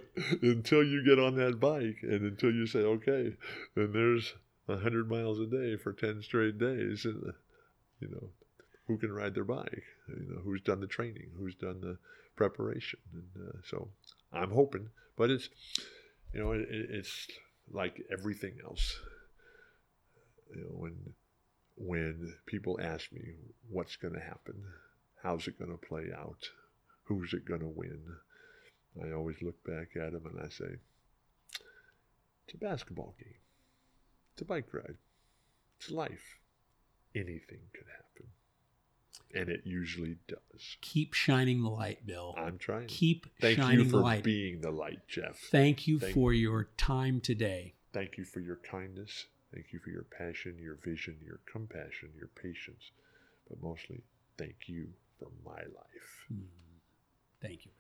Speaker 2: until you get on that bike and until you say, okay, then there's hundred miles a day for ten straight days, and you know, who can ride their bike? You know, who's done the training? Who's done the preparation? And uh, so, I'm hoping, but it's you know, it, it's like everything else. You know, when when people ask me what's going to happen How's it going to play out? Who's it going to win? I always look back at them and I say, it's a basketball game. It's a bike ride. It's life. Anything could happen. And it usually does.
Speaker 1: Keep shining the light, Bill.
Speaker 2: I'm trying.
Speaker 1: Keep
Speaker 2: Thank
Speaker 1: shining
Speaker 2: you for
Speaker 1: the light.
Speaker 2: being the light, Jeff.
Speaker 1: Thank you
Speaker 2: Thank
Speaker 1: for your time today.
Speaker 2: Thank you for your kindness. Thank you for your passion, your vision, your compassion, your patience. But mostly, thank you for my life.
Speaker 1: Hmm. Thank you.